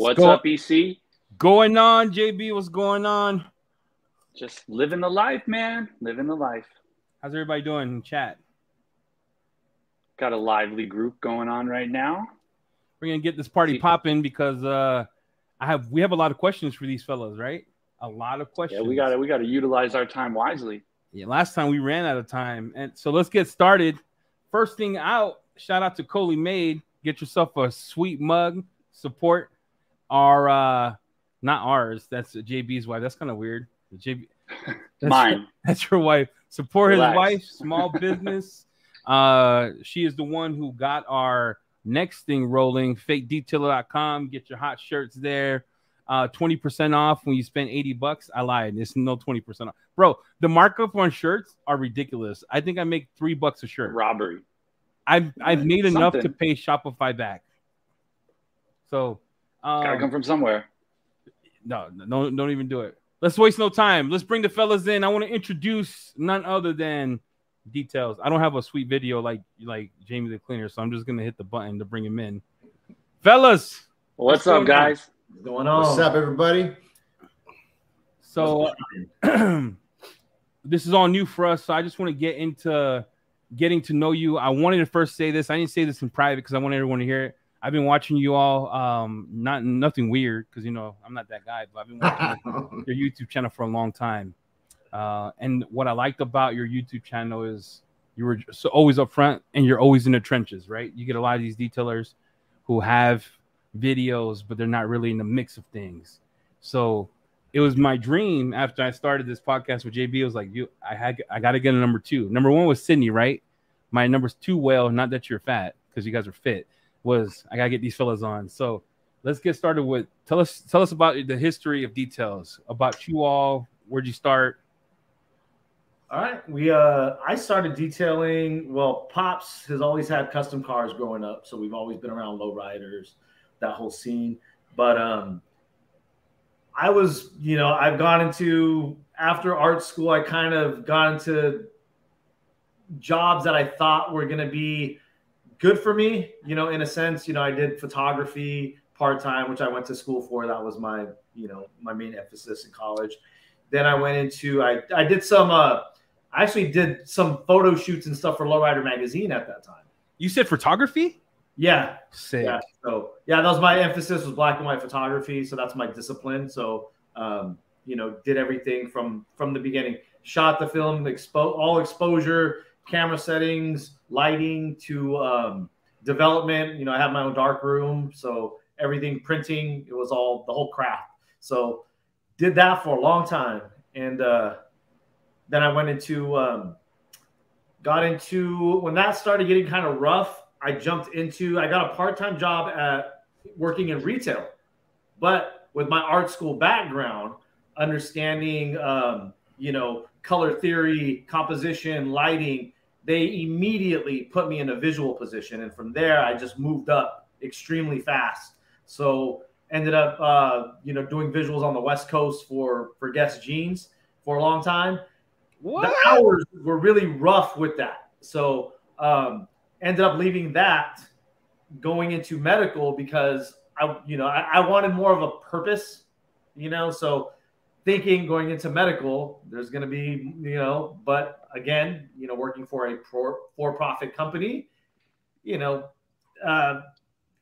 What's Go- up, EC? Going on, JB? What's going on? Just living the life, man. Living the life. How's everybody doing in chat? Got a lively group going on right now. We're gonna get this party popping because uh I have we have a lot of questions for these fellows, right? A lot of questions. Yeah, we gotta we gotta utilize our time wisely. Yeah, last time we ran out of time. And so let's get started. First thing out, shout out to Coley Made. Get yourself a sweet mug. Support our uh not ours. That's JB's wife. That's kind of weird. JB that's mine. Your, that's your wife. Support Relax. his wife, small business. uh she is the one who got our next thing rolling. Fakedetailer.com. Get your hot shirts there. Uh, 20% off when you spend 80 bucks. I lied. It's no 20% off. Bro, the markup on shirts are ridiculous. I think I make three bucks a shirt. Robbery. I've I've made Something. enough to pay Shopify back. So um, gotta come from somewhere. No, no, don't even do it. Let's waste no time. Let's bring the fellas in. I want to introduce none other than details. I don't have a sweet video like like Jamie the Cleaner, so I'm just gonna hit the button to bring him in. Fellas, what's, what's up, guys? What's going on? What's up, everybody? So this is all new for us. So I just want to get into getting to know you. I wanted to first say this. I didn't say this in private because I want everyone to hear it. I've been watching you all. Um, not nothing weird because you know I'm not that guy, but I've been watching your YouTube channel for a long time. Uh, and what I liked about your YouTube channel is you were so always up front and you're always in the trenches, right? You get a lot of these detailers who have videos, but they're not really in the mix of things. So it was my dream after I started this podcast with JB. It was like, you, I had, I got to get a number two. Number one was Sydney, right? My number's two. Well, not that you're fat because you guys are fit. Was I gotta get these fellas on? So let's get started with tell us tell us about the history of details about you all. Where'd you start? All right, we uh, I started detailing. Well, Pops has always had custom cars growing up, so we've always been around lowriders, that whole scene. But um, I was, you know, I've gone into after art school. I kind of got into jobs that I thought were going to be good for me. You know, in a sense, you know, I did photography part time, which I went to school for. That was my, you know, my main emphasis in college. Then I went into I I did some uh I actually did some photo shoots and stuff for Lowrider magazine at that time. You said photography? Yeah. Sick. Yeah. So yeah, that was my emphasis was black and white photography. So that's my discipline. So um, you know, did everything from from the beginning. Shot the film, expo all exposure, camera settings, lighting to um, development. You know, I have my own dark room, so everything printing, it was all the whole craft. So did that for a long time, and uh, then I went into um, got into when that started getting kind of rough. I jumped into I got a part time job at working in retail, but with my art school background, understanding um, you know color theory, composition, lighting, they immediately put me in a visual position, and from there I just moved up extremely fast. So ended up uh, you know doing visuals on the West Coast for for Guess Jeans for a long time what? The hours were really rough with that. So um, ended up leaving that, going into medical because I, you know, I, I wanted more of a purpose, you know. So thinking going into medical, there's going to be, you know, but again, you know, working for a for-profit company, you know, uh,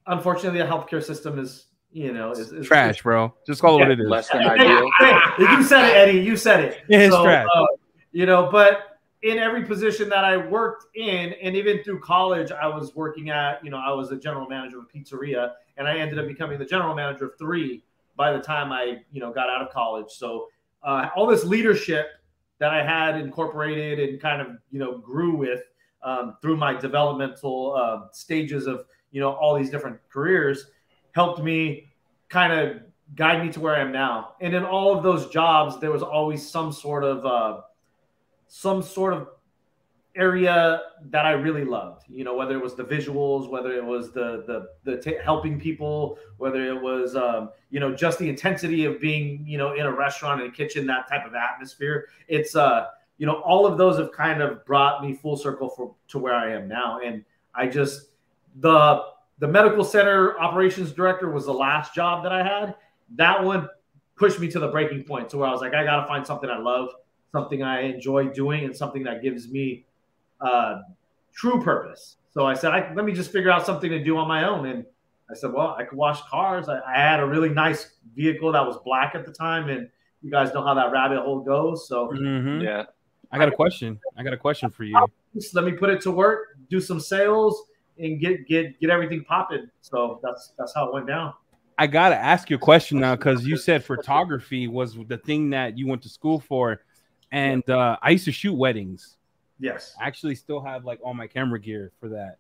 unfortunately, the healthcare system is you know, is, is trash, bro. Just call it what it is. Less than ideal. you said it, Eddie. You said it. It's so, trash. Uh, you know, but in every position that I worked in, and even through college, I was working at, you know, I was a general manager of a pizzeria, and I ended up becoming the general manager of three by the time I, you know, got out of college. So uh, all this leadership that I had incorporated and kind of, you know, grew with um, through my developmental uh, stages of, you know, all these different careers helped me kind of guide me to where I am now. And in all of those jobs, there was always some sort of uh, some sort of area that I really loved. You know, whether it was the visuals, whether it was the the the t- helping people, whether it was um, you know just the intensity of being you know in a restaurant in a kitchen, that type of atmosphere. It's uh you know all of those have kind of brought me full circle for to where I am now, and I just the the medical center operations director was the last job that I had. That one pushed me to the breaking point to where I was like, I got to find something I love, something I enjoy doing, and something that gives me uh, true purpose. So I said, I, let me just figure out something to do on my own. And I said, well, I could wash cars. I, I, had a really nice vehicle that was black at the time, and you guys know how that rabbit hole goes. So Mhm. Yeah. I got a question. I got a question for you. let me put it to work, do some sales, and get get get everything popping. So that's that's how it went down. I gotta ask you a question now because you said photography was the thing that you went to school for, and uh, I used to shoot weddings. Yes. I actually still have like all my camera gear for that.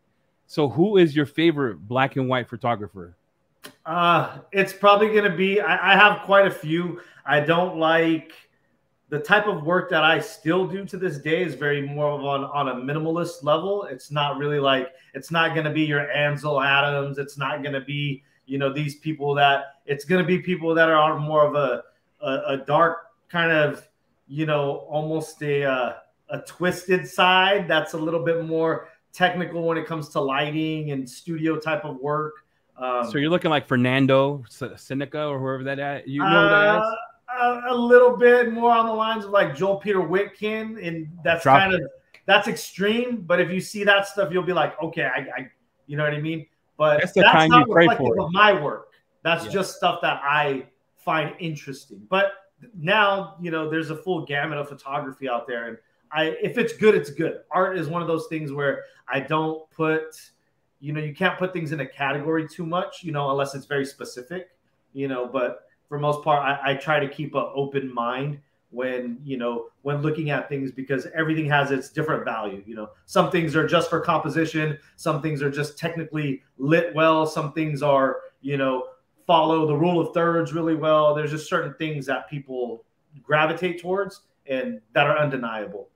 So, who is your favorite black and white photographer? Uh, it's probably going to be, I, I have quite a few. I don't like the type of work that I still do to this day is very more of on, on a minimalist level. It's not really like, it's not going to be your Ansel Adams. It's not going to be, you know, these people that, it's going to be people that are on more of a, a, a dark kind of, you know, almost a, uh, a twisted side that's a little bit more technical when it comes to lighting and studio type of work. Um, So you're looking like Fernando Seneca or whoever that at. You know who that is? uh, a, a little bit more on the lines of like Joel Peter Witkin, and that's Drop kind of that's extreme. But if you see that stuff, you'll be like, okay, I, I you know what I mean. But That's the kind not you pray reflective for. of my work. That's Yeah. just stuff that I find interesting. But now, you know, there's a full gamut of photography out there, and I if it's good, it's good. Art is one of those things where I don't put, you know, you can't put things in a category too much, you know, unless it's very specific, you know. But for most part, I, I try to keep an open mind when you know when looking at things because everything has its different value. You know, some things are just for composition, some things are just technically lit well, some things are you know follow the rule of thirds really well. There's just certain things that people gravitate towards and that are undeniable.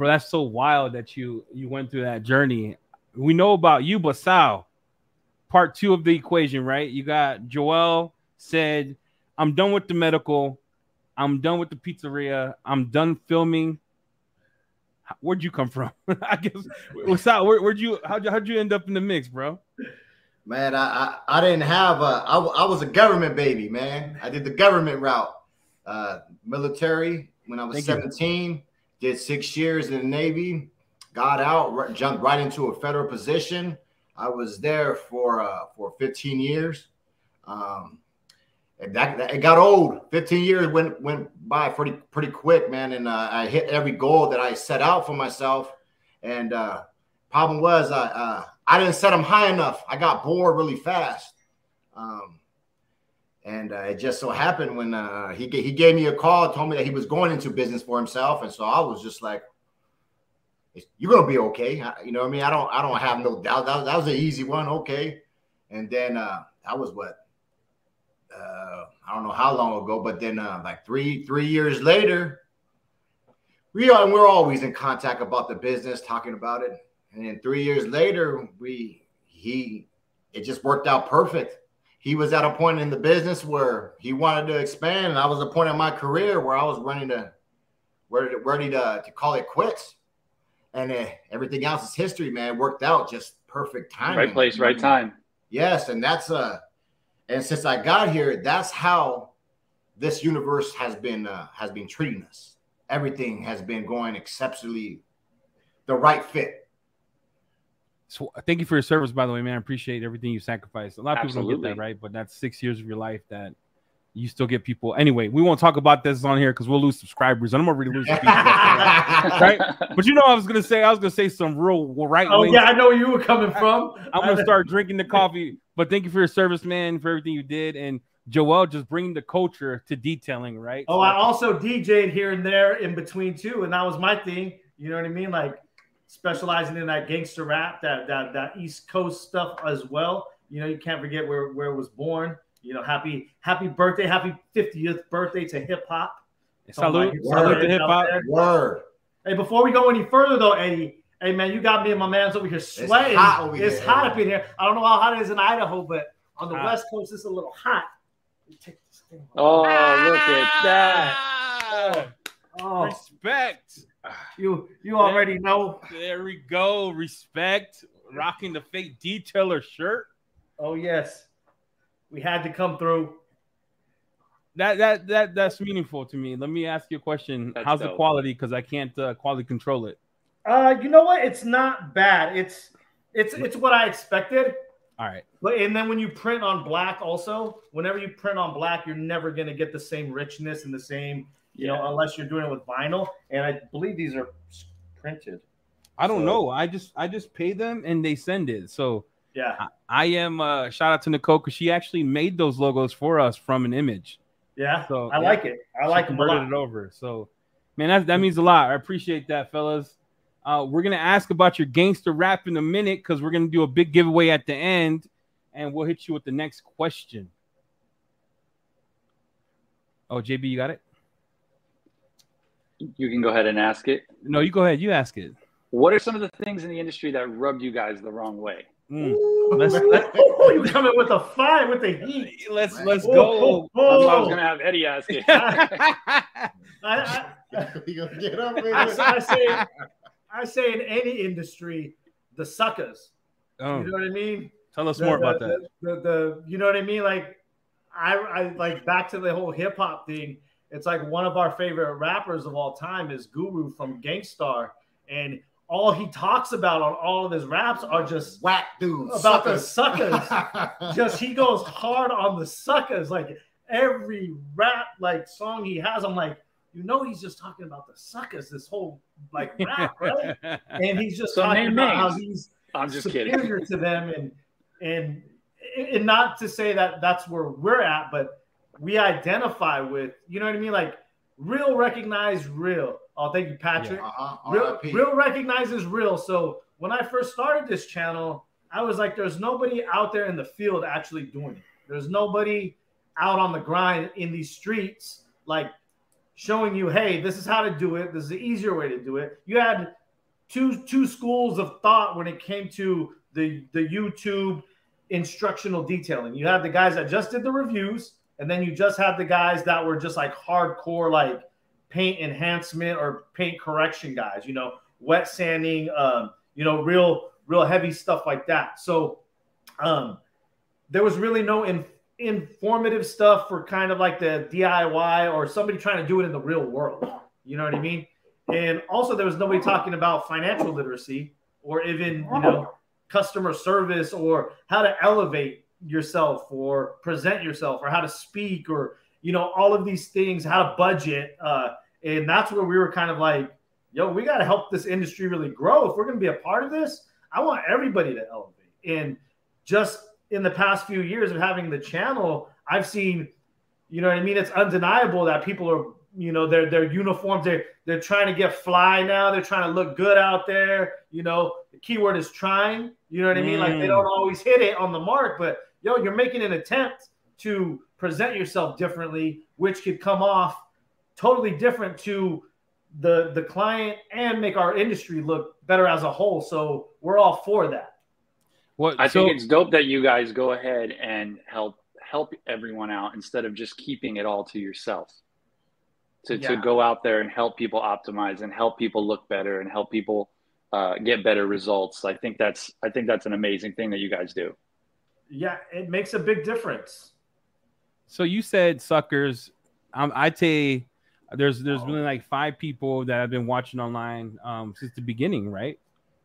Bro, that's so wild that you you went through that journey. We know about you, but Sal, part two of the equation, right? You got Joel said, "I'm done with the medical. I'm done with the pizzeria. I'm done filming." Where'd you come from? I guess. Sal, where, where'd you? How'd you? How'd you end up in the mix, bro? Man, I, I I didn't have a I, I was a government baby, man. I did the government route. Uh, military when I was Thank you. 17, did six years in the Navy, got out, r- jumped right into a federal position. I was there for uh, for 15 years. Um, and that, that- it got old. 15 years went went by pretty pretty quick, man. And uh, I hit every goal that I set out for myself. And uh, problem was, I uh, I didn't set them high enough. I got bored really fast. Um, and uh, it just so happened when uh, he he gave me a call, told me that he was going into business for himself, and so I was just like, "You're gonna be okay." You know what I mean? I don't I don't have no doubt. That, that was an easy one, okay. And then uh, that was what uh, I don't know how long ago, but then uh, like three three years later, we are and we're always in contact about the business, talking about it. And then three years later, we he it just worked out perfect. He was at a point in the business where he wanted to expand, and I was a point in my career where I was ready to ready to, ready to, to call it quits. And uh, everything else is history, man. It worked out just perfect timing. Right place, right time. Yes, and that's uh and since I got here, that's how this universe has been uh, has been treating us. Everything has been going exceptionally the right fit. So uh, thank you for your service, by the way, man. I appreciate everything you sacrificed. A lot of people don't get that, right? But that's six years of your life that you still get people. Anyway, we won't talk about this on here because we'll lose subscribers. and I'm already losing people. right? But you know, I was gonna say, I was gonna say some real right Oh yeah, I know where you were coming from. I'm gonna start drinking the coffee. But thank you for your service, man, for everything you did, and Joel just bringing the culture to detailing, right? Oh, I also DJ'd here and there in between too, and that was my thing. You know what I mean? Like specializing in that gangster rap, that that that East Coast stuff as well. You know, you can't forget where where it was born. You know, happy happy birthday, happy 50th birthday to hip hop. salute, Oh, salute to hip hop. Word. Hey, before we go any further though, Eddie. Hey man, you got me and my man's over here sweating. It's hot over It's here. hot up in here. I don't know how hot it is in Idaho, but on the Hot. West Coast, it's a little hot. Take this thing off. Oh, look at that. Ah, Oh, Respect. you you already know. There we go. Respect. Rocking the fake detailer shirt. Oh yes, we had to come through. That that that that's meaningful to me. Let me ask you a question. That's How's the quality? Because I can't uh, quality control it. Uh, you know what? It's not bad. It's it's it's what I expected. All right. But and then when you print on black, also, whenever you print on black, you're never gonna get the same richness and the same, you know, unless you're doing it with vinyl. And I believe these are printed. I don't So- know. I just I just pay them and they send it. So Yeah, I, I am uh shout out to Nicole because she actually made those logos for us from an image. yeah. So, I yeah. like it. I She like them a converted lot. it over. So man, that that means a lot. I appreciate that, fellas. Uh, we're gonna ask about your gangster rap in a minute because we're gonna do a big giveaway at the end, and we'll hit you with the next question. Oh, JB, you got it? You can go ahead and ask it. No, you go ahead. You ask it. What are some of the things in the industry that rubbed you guys the wrong way? Mm. Let's let, Oh, you coming with a five with the heat. let's let's Oh, go. oh, That's why I was oh. gonna have Eddie ask it. I, I, You get up I. I say, I say in any industry, the suckers. Oh, You know what I mean? tell us the, more the- about that. The, the, the you know what I mean? Like I, I like back to the whole hip hop thing. It's like one of our favorite rappers of all time is Guru from Gang Starr, and all he talks about on all of his raps are just Whack dudes. About the suckers. just he goes hard on the suckers. Like every rap like song he has, I'm like, you know, he's just talking about the suckers. This whole like rap, right? And he's just So talking name about how he's I'm just kidding. superior to them and and and not to say that that's where we're at but we identify with you know what i mean? Like real recognize real. Oh thank you patrick. Uh-huh. real, real recognizes real. So when i first started this channel i was like there's nobody out there in the field actually doing it. There's nobody out on the grind in these streets like showing you hey this is how to do it. This is the easier way to do it. You had two two schools of thought when it came to the the youtube instructional detailing. You had the guys that just did the reviews and then you just had the guys that were just like hardcore like paint enhancement or paint correction guys you know wet sanding um you know real real heavy stuff like that. So um there was really no in, informative stuff for kind of like the diy or somebody trying to do it in the real world. You know what i mean? And also there was nobody talking about financial literacy or even you know customer service or how to elevate yourself or present yourself or how to speak or you know all of these things how to budget uh, and that's where we were kind of like yo we got to help this industry really grow. If we're going to be a part of this i want everybody to elevate. And just in the past few years of having the channel i've seen you know what i mean? It's undeniable that people are you know their their uniforms they're they're trying to get fly now. They're trying to look good out there. You know the keyword is trying. You know what i mean? Like they Mm. don't always hit it on the mark but yo you're making an attempt to present yourself differently which could come off totally different to the the client and make our industry look better as a whole so we're all for that What? I so, think it's dope that you guys go ahead and help help everyone out instead of just keeping it all to yourself. To, to go out there and help people optimize and help people look better and help people uh, get better results. I think that's I think that's an amazing thing that you guys do. Yeah it makes a big difference so you said suckers. Um, I'd say there's there's Oh. really like five people that I've been watching online um, since the beginning, right?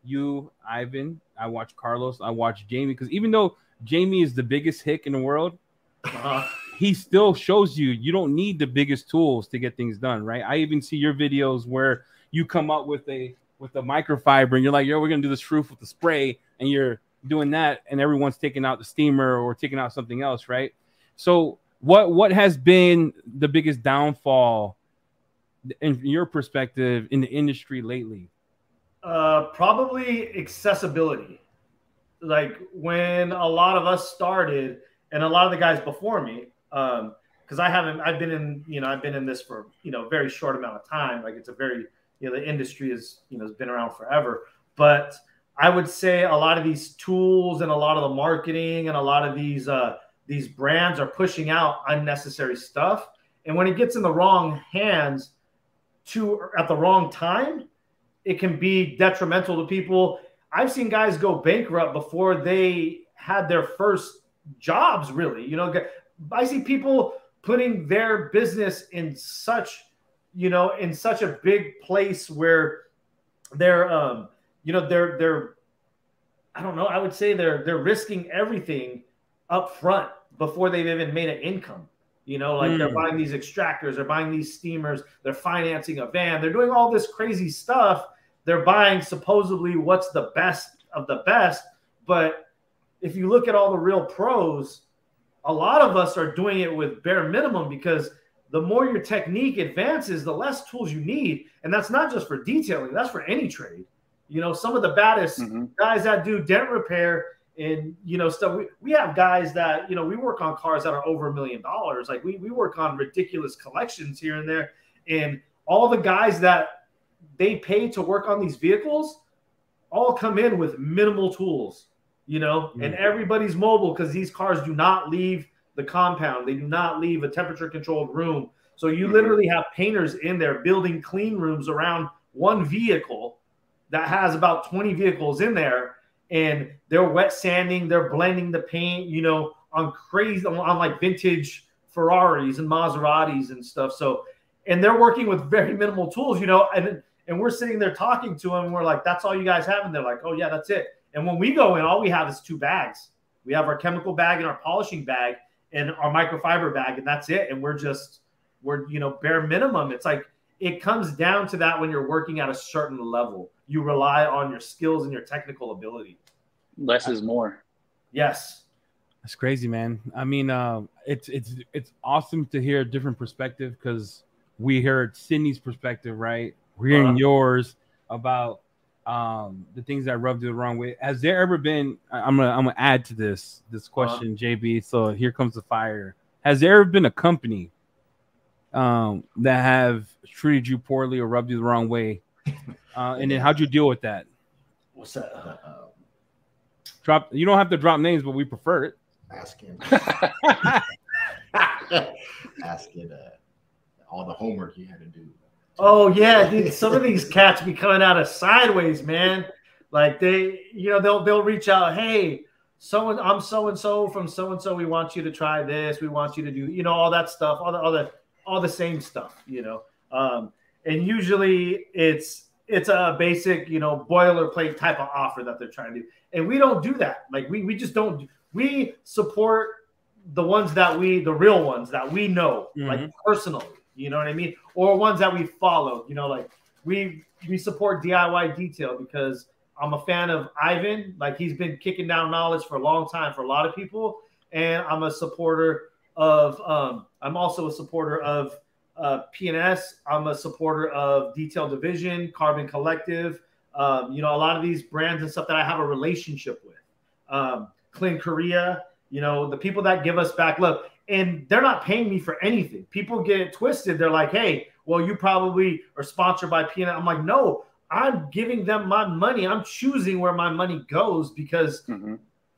You, Ivan, I watch Carlos, I watch Jamie because even though Jamie is the biggest hick in the world, uh, he still shows you you don't need the biggest tools to get things done, right? I even see your videos where you come up with a with a microfiber and you're like, yo, we're gonna do this roof with the spray, and you're doing that, and everyone's taking out the steamer or taking out something else, right? So what what has been the biggest downfall in your perspective in the industry lately? Uh, probably accessibility. Like when a lot of us started, and a lot of the guys before me, um, because I haven't, I've been in, you know, I've been in this for you know very short amount of time. Like it's a very, you know, the industry is, you know, has been around forever. But I would say a lot of these tools and a lot of the marketing and a lot of these uh, these brands are pushing out unnecessary stuff. And when it gets in the wrong hands, to at the wrong time, it can be detrimental to people. I've seen guys go bankrupt before they had their first jobs really. You know, I see people putting their business in such, you know, in such a big place where they're um, you know, they're they're I don't know, I would say they're they're risking everything up front before they've even made an income. You know, like mm. they're hmm. buying these extractors, they're buying these steamers, they're financing a van, they're doing all this crazy stuff. They're buying supposedly what's the best of the best. But if you look at all the real pros, a lot of us are doing it with bare minimum because the more your technique advances, the less tools you need. And that's not just for detailing, that's for any trade. You know, some of the baddest mm-hmm. guys that do dent repair and you know stuff. We, we have guys that you know we work on cars that are over a million dollars. Like we we work on ridiculous collections here and there, and all the guys that they pay to work on these vehicles all come in with minimal tools. You know, mm-hmm. and everybody's mobile because these cars do not leave the compound. They do not leave a temperature controlled room. So you mm-hmm. literally have painters in there building clean rooms around one vehicle that has about 20 vehicles in there and they're wet sanding, they're blending the paint, you know, on crazy on, on like vintage Ferraris and Maseratis and stuff. So, and they're working with very minimal tools, you know, and and we're sitting there talking to them. And we're like, "That's all you guys have," and they're like, "Oh yeah, that's it." And when we go in, all we have is two bags. We have our chemical bag and our polishing bag and our microfiber bag, and that's it. And we're just we're you know bare minimum. It's like it comes down to that when you're working at a certain level you rely on your skills and your technical ability. Less is more. Yes. That's crazy, man. I mean, uh, it's it's it's awesome to hear a different perspective because we heard Sydney's perspective, right? We're hearing uh-huh. yours about um, the things that rubbed you the wrong way. Has there ever been? I'm gonna I'm gonna add to this this uh-huh. question, uh-huh. JB. So here comes the fire. Has there ever been a company um, that have treated you poorly or rubbed you the wrong way uh, and then how'd you deal with that? What's that? Uh, um, drop. You don't have to drop names, but we prefer it. Ask him. ask it. Uh, all the homework you had to do. Oh yeah, dude, some of these cats be coming out of sideways, man. Like they, you know, they'll they'll reach out. Hey, so and I'm so and so from so and so. We want you to try this. We want you to do, you know, all that stuff, all the all the all the same stuff, you know. Um, and usually it's it's a basic, you know, boilerplate type of offer that they're trying to do. And we don't do that. Like we we just don't we support the ones that we the real ones that we know, mm-hmm. like personally, you know what I mean? Or ones that we follow, you know, like we we support DIY detail because I'm a fan of Ivan. Like he's been kicking down knowledge for a long time for a lot of people. And I'm a supporter of um, I'm also a supporter of uh, PNS. I'm a supporter of Detail Division, Carbon Collective. Um, you know, a lot of these brands and stuff that I have a relationship with. Um, Clean Korea, you know, the people that give us back look, and they're not paying me for anything. People get it twisted. They're like, hey, well, you probably are sponsored by PNS. I'm like, no, I'm giving them my money. I'm choosing where my money goes because mm-hmm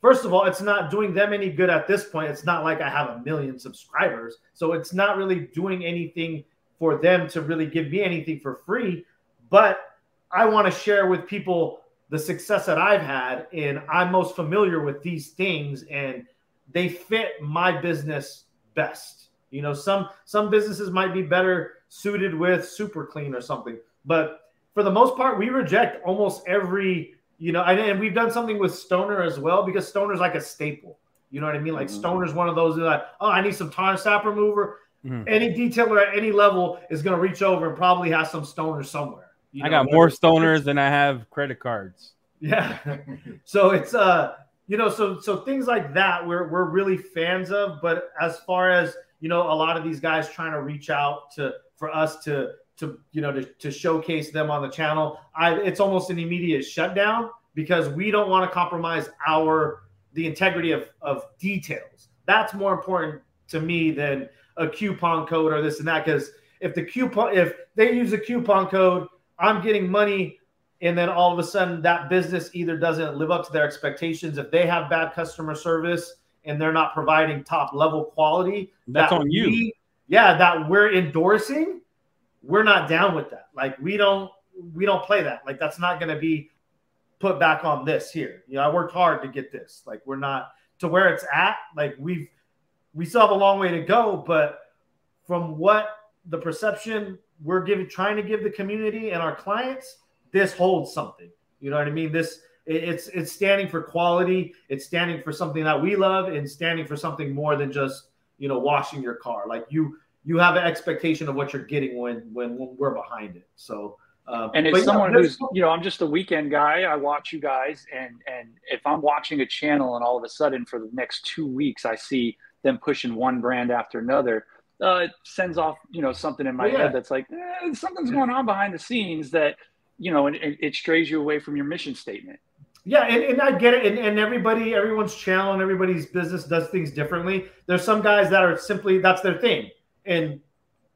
first of all, it's not doing them any good at this point. It's not like I have a million subscribers. So it's not really doing anything for them to really give me anything for free. But I want to share with people the success that I've had. And I'm most familiar with these things and they fit my business best. You know, some some businesses might be better suited with super clean or something. But for the most part, we reject almost every you know, and, we've done something with Stoner as well because Stoner's like a staple. You know what I mean? Like mm-hmm. Stoner's one of those that, like, oh, I need some tar sap remover. Mm-hmm. Any detailer at any level is going to reach over and probably has some Stoner somewhere. You know, I got more stoners than I have credit cards. Yeah. so it's uh, you know, so so things like that we're we're really fans of. But as far as you know, a lot of these guys trying to reach out to for us to to you know to, to showcase them on the channel. I, it's almost an immediate shutdown because we don't want to compromise our the integrity of, of details. That's more important to me than a coupon code or this and that because if the coupon if they use a coupon code i'm getting money and then all of a sudden that business either doesn't live up to their expectations. If they have bad customer service and they're not providing top level quality that's that on you. yeah that we're endorsing we're not down with that. Like we don't we don't play that. Like that's not going to be put back on this here. You know, I worked hard to get this. Like we're not to where it's at. Like we've we still have a long way to go, but from what the perception we're giving trying to give the community and our clients, this holds something. You know what I mean? This it's it's standing for quality, it's standing for something that we love and standing for something more than just, you know, washing your car. Like you you have an expectation of what you're getting when when, when we're behind it. So um, and it's someone yeah, who's, you know, I'm just a weekend guy. I watch you guys, and and if I'm watching a channel, and all of a sudden for the next two weeks, I see them pushing one brand after another, uh, it sends off, you know, something in my yeah. head that's like eh, something's going on behind the scenes that, you know, and it, it strays you away from your mission statement. Yeah, and, and I get it. And, and everybody, everyone's channel and everybody's business does things differently. There's some guys that are simply that's their thing, and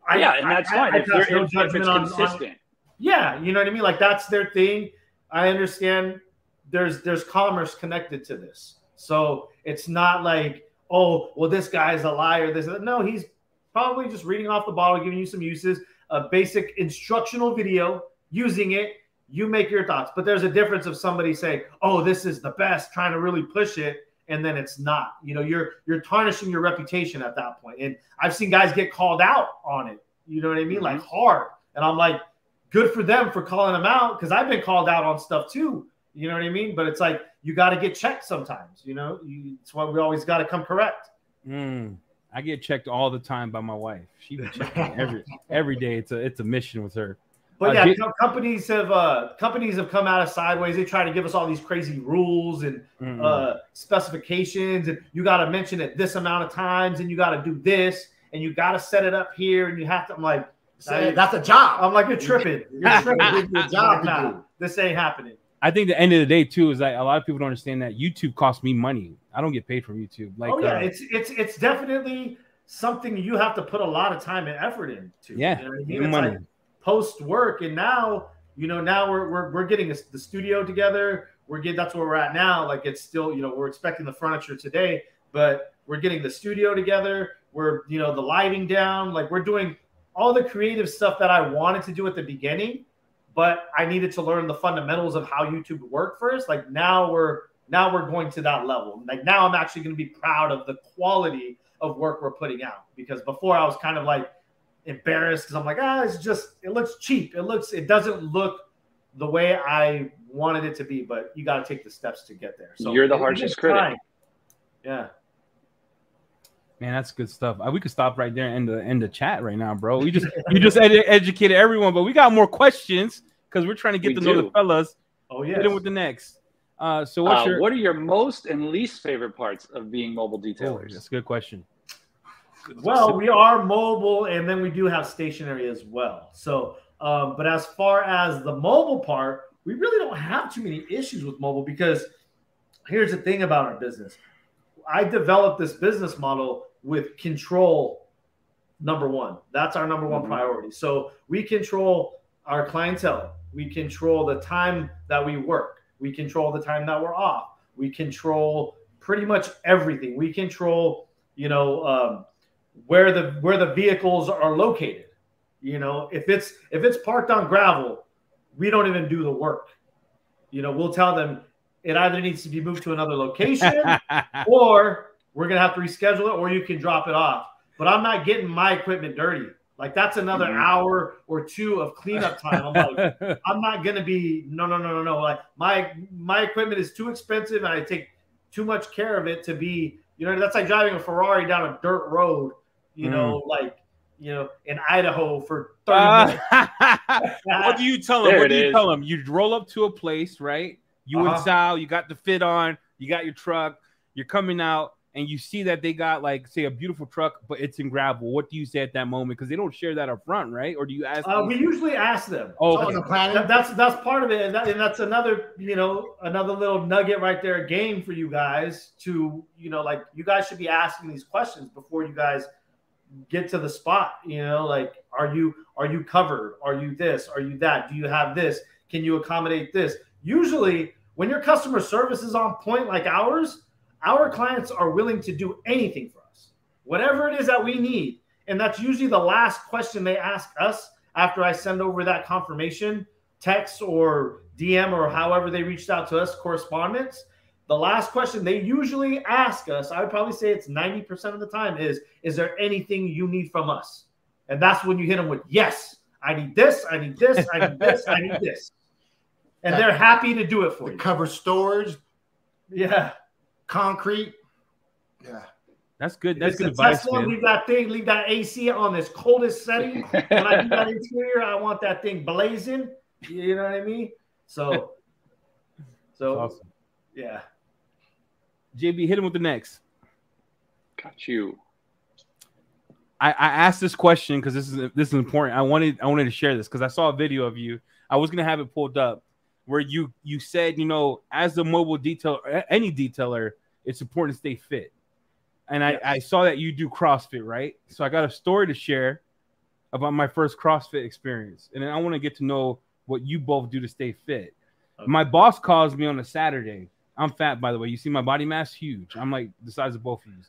I, yeah, and that's I, fine I, if, no if, if it's on, consistent. On, yeah, you know what I mean. Like that's their thing. I understand. There's there's commerce connected to this, so it's not like oh well this guy's a liar. This no, he's probably just reading off the bottle, giving you some uses, a basic instructional video, using it. You make your thoughts, but there's a difference of somebody saying, "Oh, this is the best," trying to really push it, and then it's not. You know, you're you're tarnishing your reputation at that point. And I've seen guys get called out on it. You know what I mean? Mm-hmm. Like hard. And I'm like, good for them for calling them out because I've been called out on stuff too. You know what I mean? But it's like you got to get checked sometimes. You know, you, it's why we always got to come correct. Mm, I get checked all the time by my wife. She checks every every day. It's a it's a mission with her. But uh, yeah, companies have uh, companies have come out of sideways. They try to give us all these crazy rules and mm-hmm. uh, specifications, and you got to mention it this amount of times, and you got to do this, and you got to set it up here, and you have to. I'm like, that's a job. I'm like, you're tripping. You're tripping. your job. Nah, this ain't happening. I think the end of the day too is that a lot of people don't understand that YouTube costs me money. I don't get paid from YouTube. Like, oh yeah, uh, it's it's it's definitely something you have to put a lot of time and effort into. Yeah, you know I mean? money. Like post work, and now you know now we're we're, we're getting the studio together. We're getting that's where we're at now. Like it's still you know we're expecting the furniture today, but we're getting the studio together. We're you know the lighting down. Like we're doing all the creative stuff that I wanted to do at the beginning, but I needed to learn the fundamentals of how YouTube worked first. Like now we're now we're going to that level. Like now I'm actually going to be proud of the quality of work we're putting out because before I was kind of like embarrassed because I'm like, ah, it's just it looks cheap. It looks it doesn't look the way I wanted it to be, but you got to take the steps to get there. So you're the harshest critic. Yeah. Man, that's good stuff. Uh, we could stop right there and end the end the chat right now, bro. We just you just ed- educated everyone, but we got more questions because we're trying to get we to do. know the fellas. Oh yeah. Hit them with the next. Uh, so what's uh, your what are your most and least favorite parts of being mobile detailers? Oh, that's a good question. Well, we are mobile, and then we do have stationary as well. So, um, but as far as the mobile part, we really don't have too many issues with mobile because here's the thing about our business. I developed this business model with control number one. That's our number one mm-hmm. priority. So we control our clientele. We control the time that we work. We control the time that we're off. We control pretty much everything. We control, you know, um, where the where the vehicles are located. You know, if it's if it's parked on gravel, we don't even do the work. You know, we'll tell them it either needs to be moved to another location or we're gonna have to reschedule it, or you can drop it off. But I'm not getting my equipment dirty. Like that's another mm-hmm. hour or two of cleanup time. I'm like, I'm not gonna be no, no, no, no, no. Like my my equipment is too expensive, and I take too much care of it to be. You know, that's like driving a Ferrari down a dirt road. You mm. know, like you know, in Idaho for 30 uh, minutes. what do you tell them? There what do you is. tell them? You roll up to a place, right? You uh-huh. and Sal, you got the fit on, you got your truck, you're coming out, and you see that they got like say a beautiful truck, but it's in gravel, what do you say at that moment? Because they don't share that up front, right? Or do you ask? Uh, we usually ask them. Oh, okay. that, that's that's part of it, and, that, and, that's another you know another little nugget right there, game for you guys to you know like you guys should be asking these questions before you guys get to the spot. You know, like are you are you covered? Are you this? Are you that? Do you have this? Can you accommodate this? Usually, when your customer service is on point like ours our clients are willing to do anything for us, whatever it is that we need. And that's usually the last question they ask us after I send over that confirmation text or DM or however they reached out to us, correspondence. The last question they usually ask us, I would probably say it's 90% of the time, is Is there anything you need from us? And that's when you hit them with, Yes, I need this, I need this, I need this, I need this. And they're happy to do it for The you. cover storage, Yeah. concrete. Yeah. That's good. That's It's good a advice, Tesla, man. leave that thing, leave that AC on this coldest setting. when I do that interior, I want that thing blazing. You know what I mean? So, so Awesome. yeah. JB, hit him with the next. Got you. I, I asked this question because this is this is important. I wanted I wanted to share this because I saw a video of you. I was gonna have it pulled up where you you said you know as a mobile detailer any detailer it's important to stay fit, and I, I saw that you do CrossFit right. So I got a story to share about my first CrossFit experience, and then I want to get to know what you both do to stay fit. Okay. My boss calls me on a Saturday. I'm fat, by the way. You see my body mass huge. I'm like the size of both of you.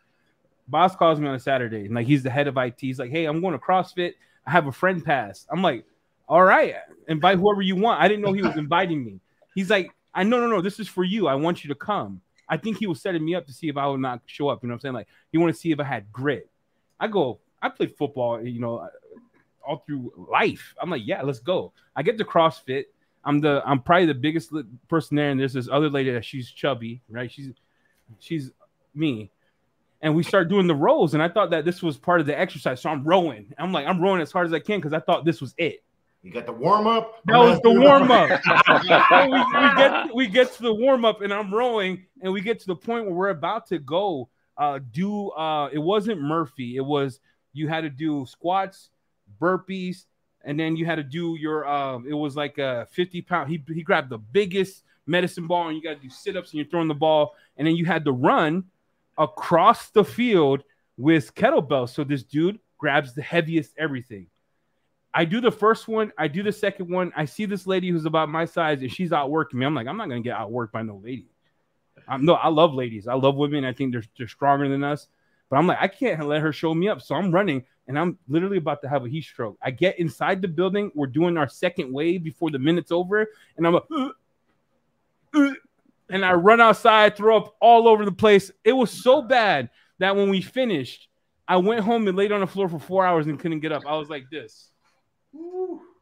Boss calls me on a Saturday, and like he's the head of IT. He's like, "Hey, I'm going to CrossFit. I have a friend pass." I'm like, "All right, invite whoever you want." I didn't know he was inviting me. He's like, "I no, no, no. This is for you. I want you to come." I think he was setting me up to see if I would not show up. You know what I'm saying? Like he wanted to see if I had grit. I go, I played football, you know, all through life. I'm like, yeah, let's go. I get to CrossFit. I'm the I'm probably the biggest person there, and there's this other lady that she's chubby, right? She's she's me, and we start doing the rows, and I thought that this was part of the exercise, so I'm rowing. I'm like I'm rowing as hard as I can because I thought this was it. You got the warm up. That was the warm up. We, we get we get to the warm up, and I'm rowing, and we get to the point where we're about to go uh, do. Uh, it wasn't Murphy. It was you had to do squats, burpees, and then you had to do your. Um, it was like a 50 pound. He he grabbed the biggest medicine ball, and you got to do sit ups, and you're throwing the ball, and then you had to run across the field with kettlebells. So this dude grabs the heaviest everything. I do the first one, I do the second one. I see this lady who's about my size and she's outworking me. I'm like, I'm not gonna get outworked by no lady. I'm no, I love ladies. I love women. I think they're they're stronger than us. But I'm like, I can't let her show me up. So I'm running and I'm literally about to have a heat stroke. I get inside the building. We're doing our second wave before the minute's over, and I'm like, "Uh, uh," and I run outside, throw up all over the place. It was so bad that when we finished, I went home and laid on the floor for four hours and couldn't get up. I was like this.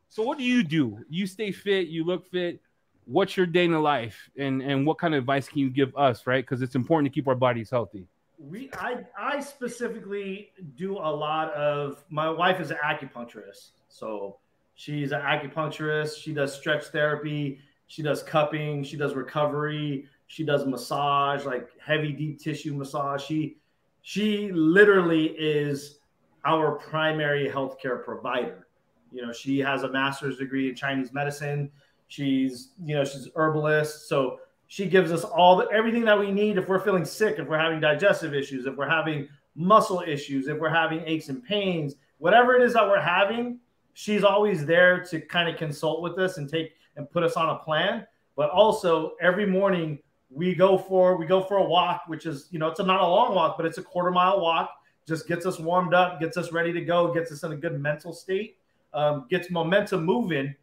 So what do you do? You stay fit, you look fit. What's your day in the life, and and what kind of advice can you give us, right? Because it's important to keep our bodies healthy. We I I specifically do a lot of my wife is an acupuncturist. So she's an acupuncturist, she does stretch therapy, she does cupping, she does recovery, she does massage, like heavy deep tissue massage. She she literally is our primary healthcare provider. You know, she has a master's degree in Chinese medicine. She's, you know, she's herbalist. So she gives us all the everything that we need if we're feeling sick, if we're having digestive issues, if we're having muscle issues, if we're having aches and pains, whatever it is that we're having, she's always there to kind of consult with us and take and put us on a plan. But also every morning we go for we go for a walk, which is you know it's a, not a long walk, but it's a quarter mile walk. Just gets us warmed up, gets us ready to go, gets us in a good mental state, um, gets momentum moving,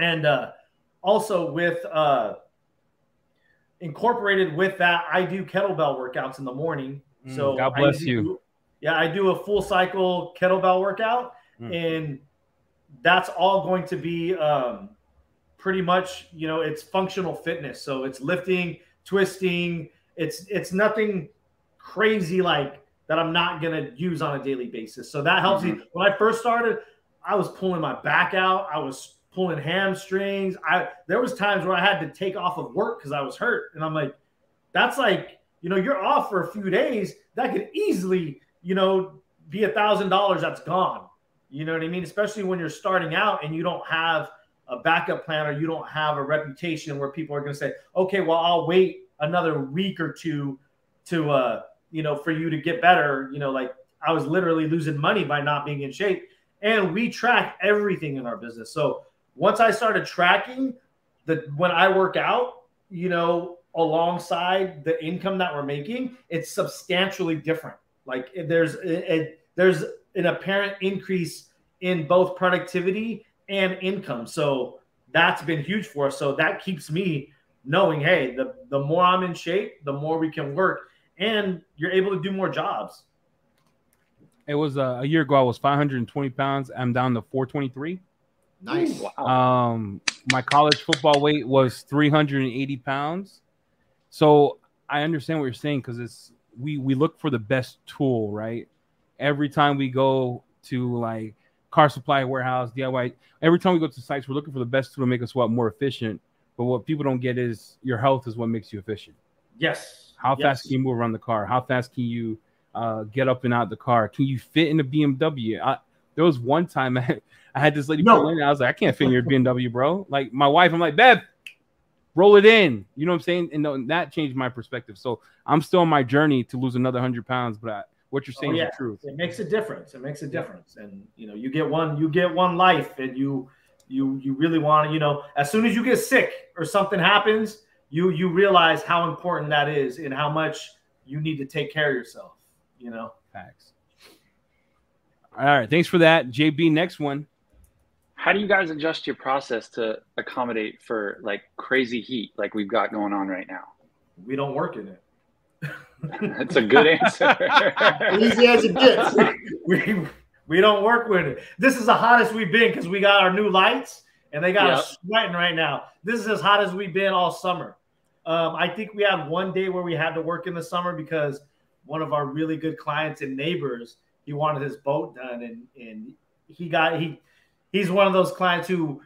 and uh, also with uh, incorporated with that, I do kettlebell workouts in the morning. Mm, so God bless do- you. Yeah, I do a full cycle kettlebell workout, Mm. and that's all going to be um, pretty much you know it's functional fitness. So it's lifting, twisting. It's it's nothing crazy like that. I'm not gonna use on a daily basis. So that helps me. When I first started, I was pulling my back out. I was pulling hamstrings. I there was times where I had to take off of work because I was hurt, and I'm like, that's like you know you're off for a few days. That could easily you know be a thousand dollars that's gone. You know what I mean? Especially when you're starting out and you don't have a backup plan or you don't have a reputation where people are going to say, okay, well I'll wait another week or two to uh you know for you to get better. You know, like I was literally losing money by not being in shape. And we track everything in our business. So once I started tracking the when I work out, you know, alongside the income that we're making, it's substantially different. Like there's a, a- there's an apparent increase in both productivity and income. So that's been huge for us. So that keeps me knowing, hey, the, the more I'm in shape, the more we can work and you're able to do more jobs. It was uh, a year ago. I was 520 pounds. I'm down to 423. Nice. Wow. Um, my college football weight was 380 pounds. So I understand what you're saying because it's we we look for the best tool, right? Every time we go to like car supply warehouse, DIY, every time we go to sites, we're looking for the best tool to make us what more efficient. But what people don't get is your health is what makes you efficient. Yes. How yes. fast can you move around the car? How fast can you uh, get up and out the car? Can you fit in a BMW? I, there was one time I had, I had this lady No. pull in. I was like, I can't fit in your BMW, bro. Like my wife, I'm like, Bev, roll it in. You know what I'm saying? And that changed my perspective. So I'm still on my journey to lose another hundred pounds. But I, what you're oh, saying Oh, yeah. is the truth. It makes a difference. It makes a difference. And you know, you get one, you get one life, and you you you really want to, you know, as soon as you get sick or something happens, you you realize how important that is and how much you need to take care of yourself. You know. Facts. All right, thanks for that, JB. Next one. How do you guys adjust your process to accommodate for like crazy heat like we've got going on right now? We don't work in it. That's a good answer. Easy as it gets. we we don't work with it. This is the hottest we've been because we got our new lights and they got Yep. us sweating right now. This is as hot as we've been all summer. Um, I think we had one day where we had to work in the summer because one of our really good clients and neighbors he wanted his boat done and and he got he he's one of those clients who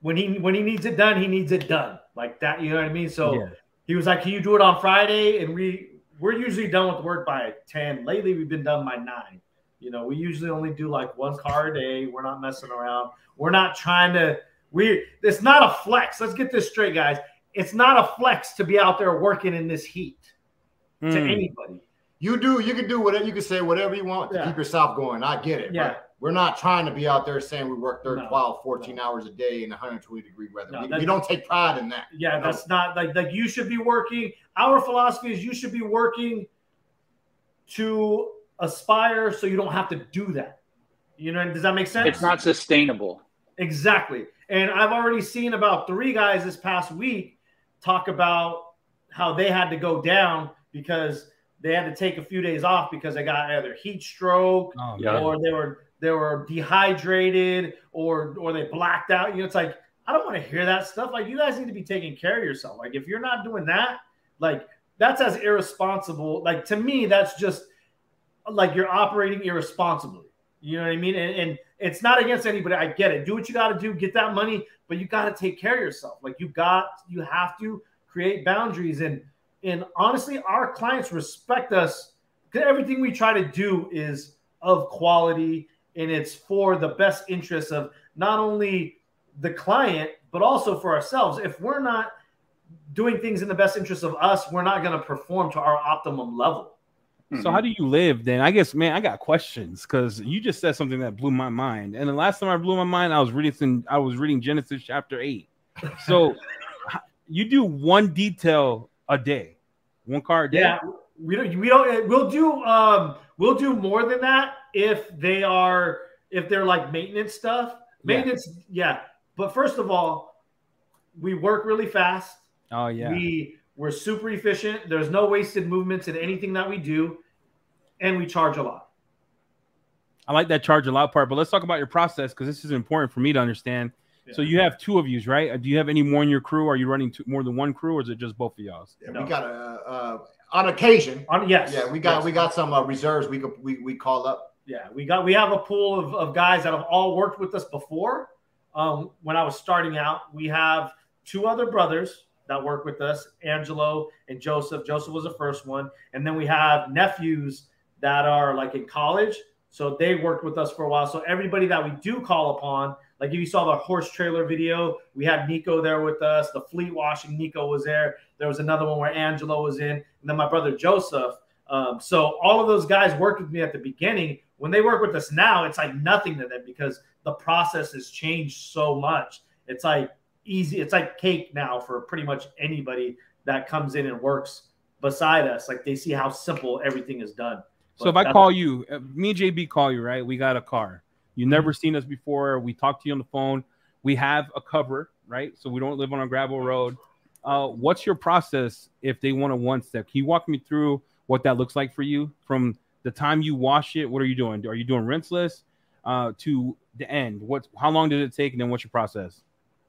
when he when he needs it done he needs it done like that you know what I mean so Yeah. he was like, "Can you do it on Friday?" And we we're usually done with work by ten. Lately, we've been done by nine. You know, we usually only do like one car a day. We're not messing around. We're not trying to. We it's not a flex. Let's get this straight, guys. It's not a flex to be out there working in this heat to Mm. anybody. You do, you can do whatever you can say whatever you want to keep yourself going. I get it. Yeah. But we're not trying to be out there saying we work 30, No. 12, 14 hours a day in 120 degree weather. No, we, we don't take pride in that. Yeah, No. that's not like like you should be working. Our philosophy is you should be working to aspire so you don't have to do that. You know, does that make sense? it's not sustainable. Exactly. And I've already seen about three guys this past week talk about how they had to go down because they had to take a few days off because they got either heat stroke Oh, Yeah. or they were they were dehydrated or or they blacked out. You know, it's like I don't want to hear that stuff. Like you guys need to be taking care of yourself. Like if you're not doing that, like that's as irresponsible. Like to me, that's just like you're operating irresponsibly. You know what I mean? And, and it's not against anybody. I get it. Do what you got to do. Get that money, but you got to take care of yourself. Like you got, you have to create boundaries. And and honestly, our clients respect us because everything we try to do is of quality and it's for the best interests of not only the client but also for ourselves. If we're not doing things in the best interest of us, we're not going to perform to our optimum level. So how do you live then? I guess, man, I got questions because you just said something that blew my mind. And the last time I blew my mind, I was reading I was reading Genesis chapter eight. So you do one detail a day, one car a day. Yeah, we don't. We don't. We'll do. Um, we'll do more than that if they are if they're like maintenance stuff. Maintenance, yeah. But first of all, we work really fast. Oh yeah. We we're super efficient. There's no wasted movements in anything that we do, and we charge a lot. I like that charge a lot part, but let's talk about your process because this is important for me to understand. So you have two of yous, right? Do you have any more in your crew? Are you running two, more than one crew, or is it just both of y'all's? Yeah, No. We got a uh, on occasion. On, yes. Yeah, we got yes. we got some uh, reserves. We could we we call up. Yeah, we got we have a pool of, of guys that have all worked with us before. Um, when I was starting out, we have two other brothers that work with us, Angelo and Joseph. Joseph was the first one, and then we have nephews that are like in college, so they worked with us for a while. So everybody that we do call upon, like if you saw the horse trailer video, we had Nico there with us. The fleet washing, Nico was there. There was another one where Angelo was in, and then my brother Joseph. Um, so all of those guys worked with me at the beginning. When they work with us now, it's like nothing to them because the process has changed so much. It's like easy. It's like cake now for pretty much anybody that comes in and works beside us. Like they see how simple everything is done. So if I call you, uh, me and JB call you, right? We got a car. You Mm-hmm. never seen us before. We talked to you on the phone. We have a cover, right? So we don't live on a gravel road. Uh, what's your process if they want a one step? Can you walk me through what that looks like for you from the time you wash it? What are you doing? Are you doing rinseless uh, to the end? What? How long did it take? And then what's your process?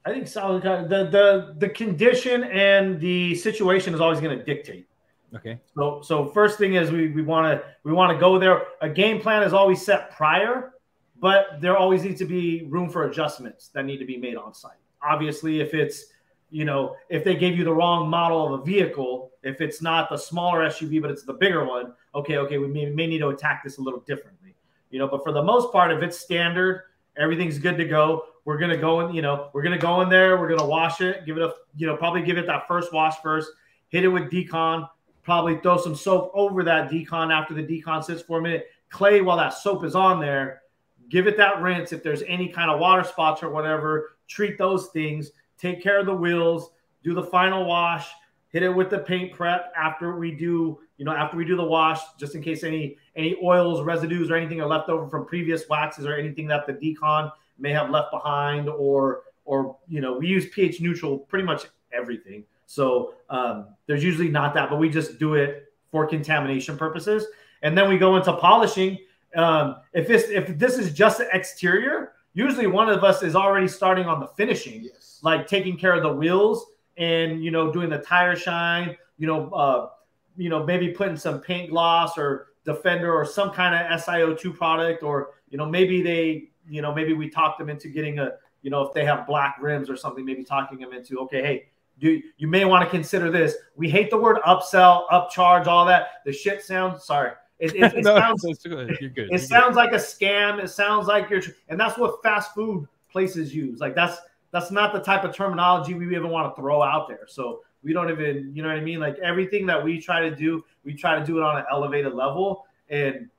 I think solid the the the condition and the situation is always going to dictate. Okay. So so first thing is we we want to we want to go there. A game plan is always set prior, but there always needs to be room for adjustments that need to be made on site. Obviously, if it's you know if they gave you the wrong model of a vehicle, if it's not the smaller SUV but it's the bigger one, okay, okay, we may, may need to attack this a little differently. You know, but for the most part, if it's standard, everything's good to go we're gonna go in, you know, we're gonna go in there. We're gonna wash it, give it a, you know, probably give it that first wash first. Hit it with decon. Probably throw some soap over that decon after the decon sits for a minute. Clay while that soap is on there. Give it that rinse. If there's any kind of water spots or whatever, treat those things. Take care of the wheels. Do the final wash. Hit it with the paint prep after we do, you know, after we do the wash, just in case any any oils, residues, or anything are left over from previous waxes or anything that the decon may have left behind or or you know we use pH neutral pretty much everything. So um, there's usually not that, but we just do it for contamination purposes. And then we go into polishing. Um, if this if this is just the exterior, usually one of us is already starting on the finishing, yes. like taking care of the wheels and you know doing the tire shine. You know, uh, you know maybe putting some paint gloss or defender or some kind of SiO2 product, or you know maybe they you know, maybe we talk them into getting a, you know, if they have black rims or something, maybe talking them into, okay, hey, do you may want to consider this. We hate the word upsell, upcharge, all that. The shit sounds sorry. It, it, it no, sounds good. You're good. It You're sounds good. like a scam. It sounds like you're, and that's what fast food places use. Like that's that's not the type of terminology we even want to throw out there. So we don't even, you know what I mean? Like everything that we try to do, we try to do it on an elevated level. And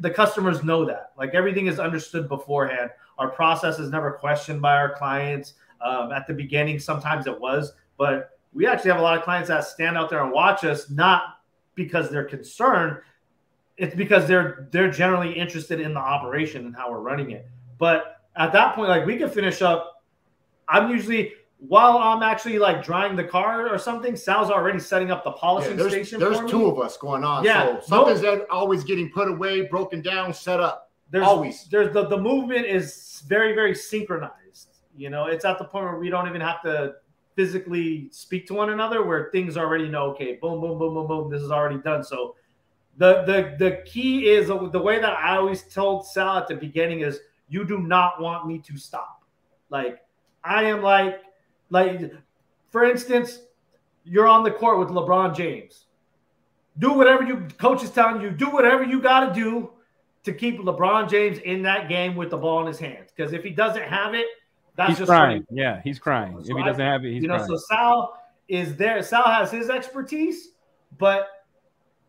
the customers know that. Like everything is understood beforehand. Our process is never questioned by our clients. Um, at the beginning, sometimes it was, but we actually have a lot of clients that stand out there and watch us, not because they're concerned. It's because they're they're generally interested in the operation and how we're running it. But at that point, like we can finish up. I'm usually while I'm actually like drying the car or something, Sal's already setting up the polishing yeah, there's, station. There's two me. of us going on. Yeah, so something's that always getting put away, broken down, set up. There's always there's the, the movement is very, very synchronized. You know, it's at the point where we don't even have to physically speak to one another where things already know, okay, boom, boom, boom, boom, boom, this is already done. So the the the key is uh, the way that I always told Sal at the beginning is you do not want me to stop. Like I am like like, for instance, you're on the court with LeBron James. Do whatever you coach is telling you. Do whatever you got to do to keep LeBron James in that game with the ball in his hands. Because if he doesn't have it, that's he's just crying. Yeah, he's crying. So if he doesn't have it, he's you know. Crying. So Sal is there. Sal has his expertise, but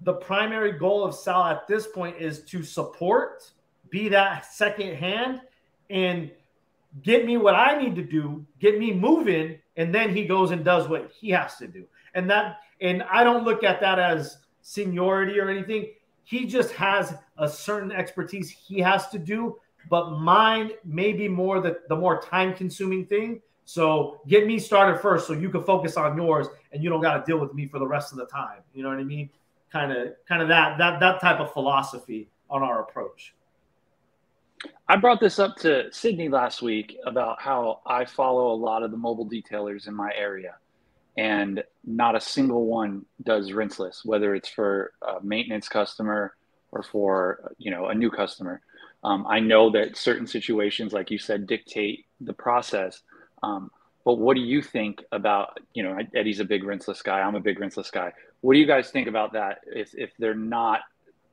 the primary goal of Sal at this point is to support, be that second hand, and get me what I need to do, get me moving, and then he goes and does what he has to do. And that, and I don't look at that as seniority or anything. He just has a certain expertise he has to do, but mine may be more the, the more time consuming thing. So get me started first so you can focus on yours and you don't got to deal with me for the rest of the time. You know what I mean? Kind of kind of that that that type of philosophy on our approach. I brought this up to Sydney last week about how I follow a lot of the mobile detailers in my area, and not a single one does rinseless, whether it's for a maintenance customer or for you know a new customer. Um, I know that certain situations, like you said, dictate the process. Um, but what do you think about you know Eddie's a big rinseless guy. I'm a big rinseless guy. What do you guys think about that? If if they're not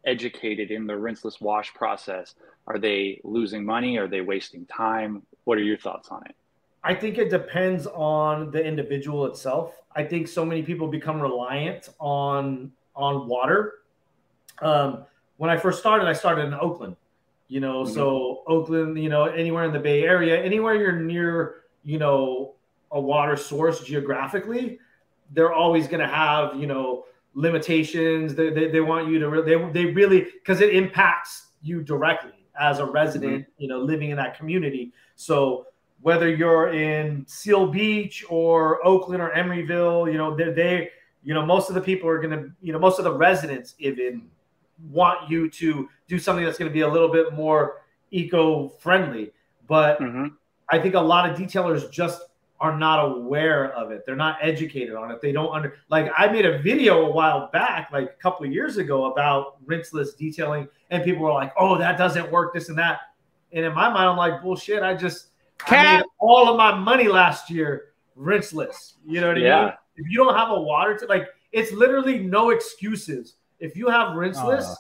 educated in the rinseless wash process, are they losing money? Are they wasting time? What are your thoughts on it? I think it depends on the individual itself. I think so many people become reliant on on water. Um, when I first started, I started in Oakland. You know, mm-hmm. so Oakland, you know, anywhere in the Bay Area, anywhere you're near, you know, a water source geographically, they're always going to have, you know, limitations. They, they, they want you to, re- they, they really, because it impacts you directly as a resident, mm-hmm. you know, living in that community. So whether you're in Seal Beach or Oakland or Emeryville, you know, they, they you know, most of the people are going to, you know, most of the residents even want you to do something that's going to be a little bit more eco-friendly. But mm-hmm. I think a lot of detailers just are not aware of it. They're not educated on it. They don't under like I made a video a while back, like a couple of years ago, about rinseless detailing, and people were like, "Oh, that doesn't work," this and that. And in my mind, I'm like, "Bullshit!" I just I made all of my money last year rinseless. You know what I mean? If you don't have a water to like, it's literally no excuses. If you have rinseless, uh.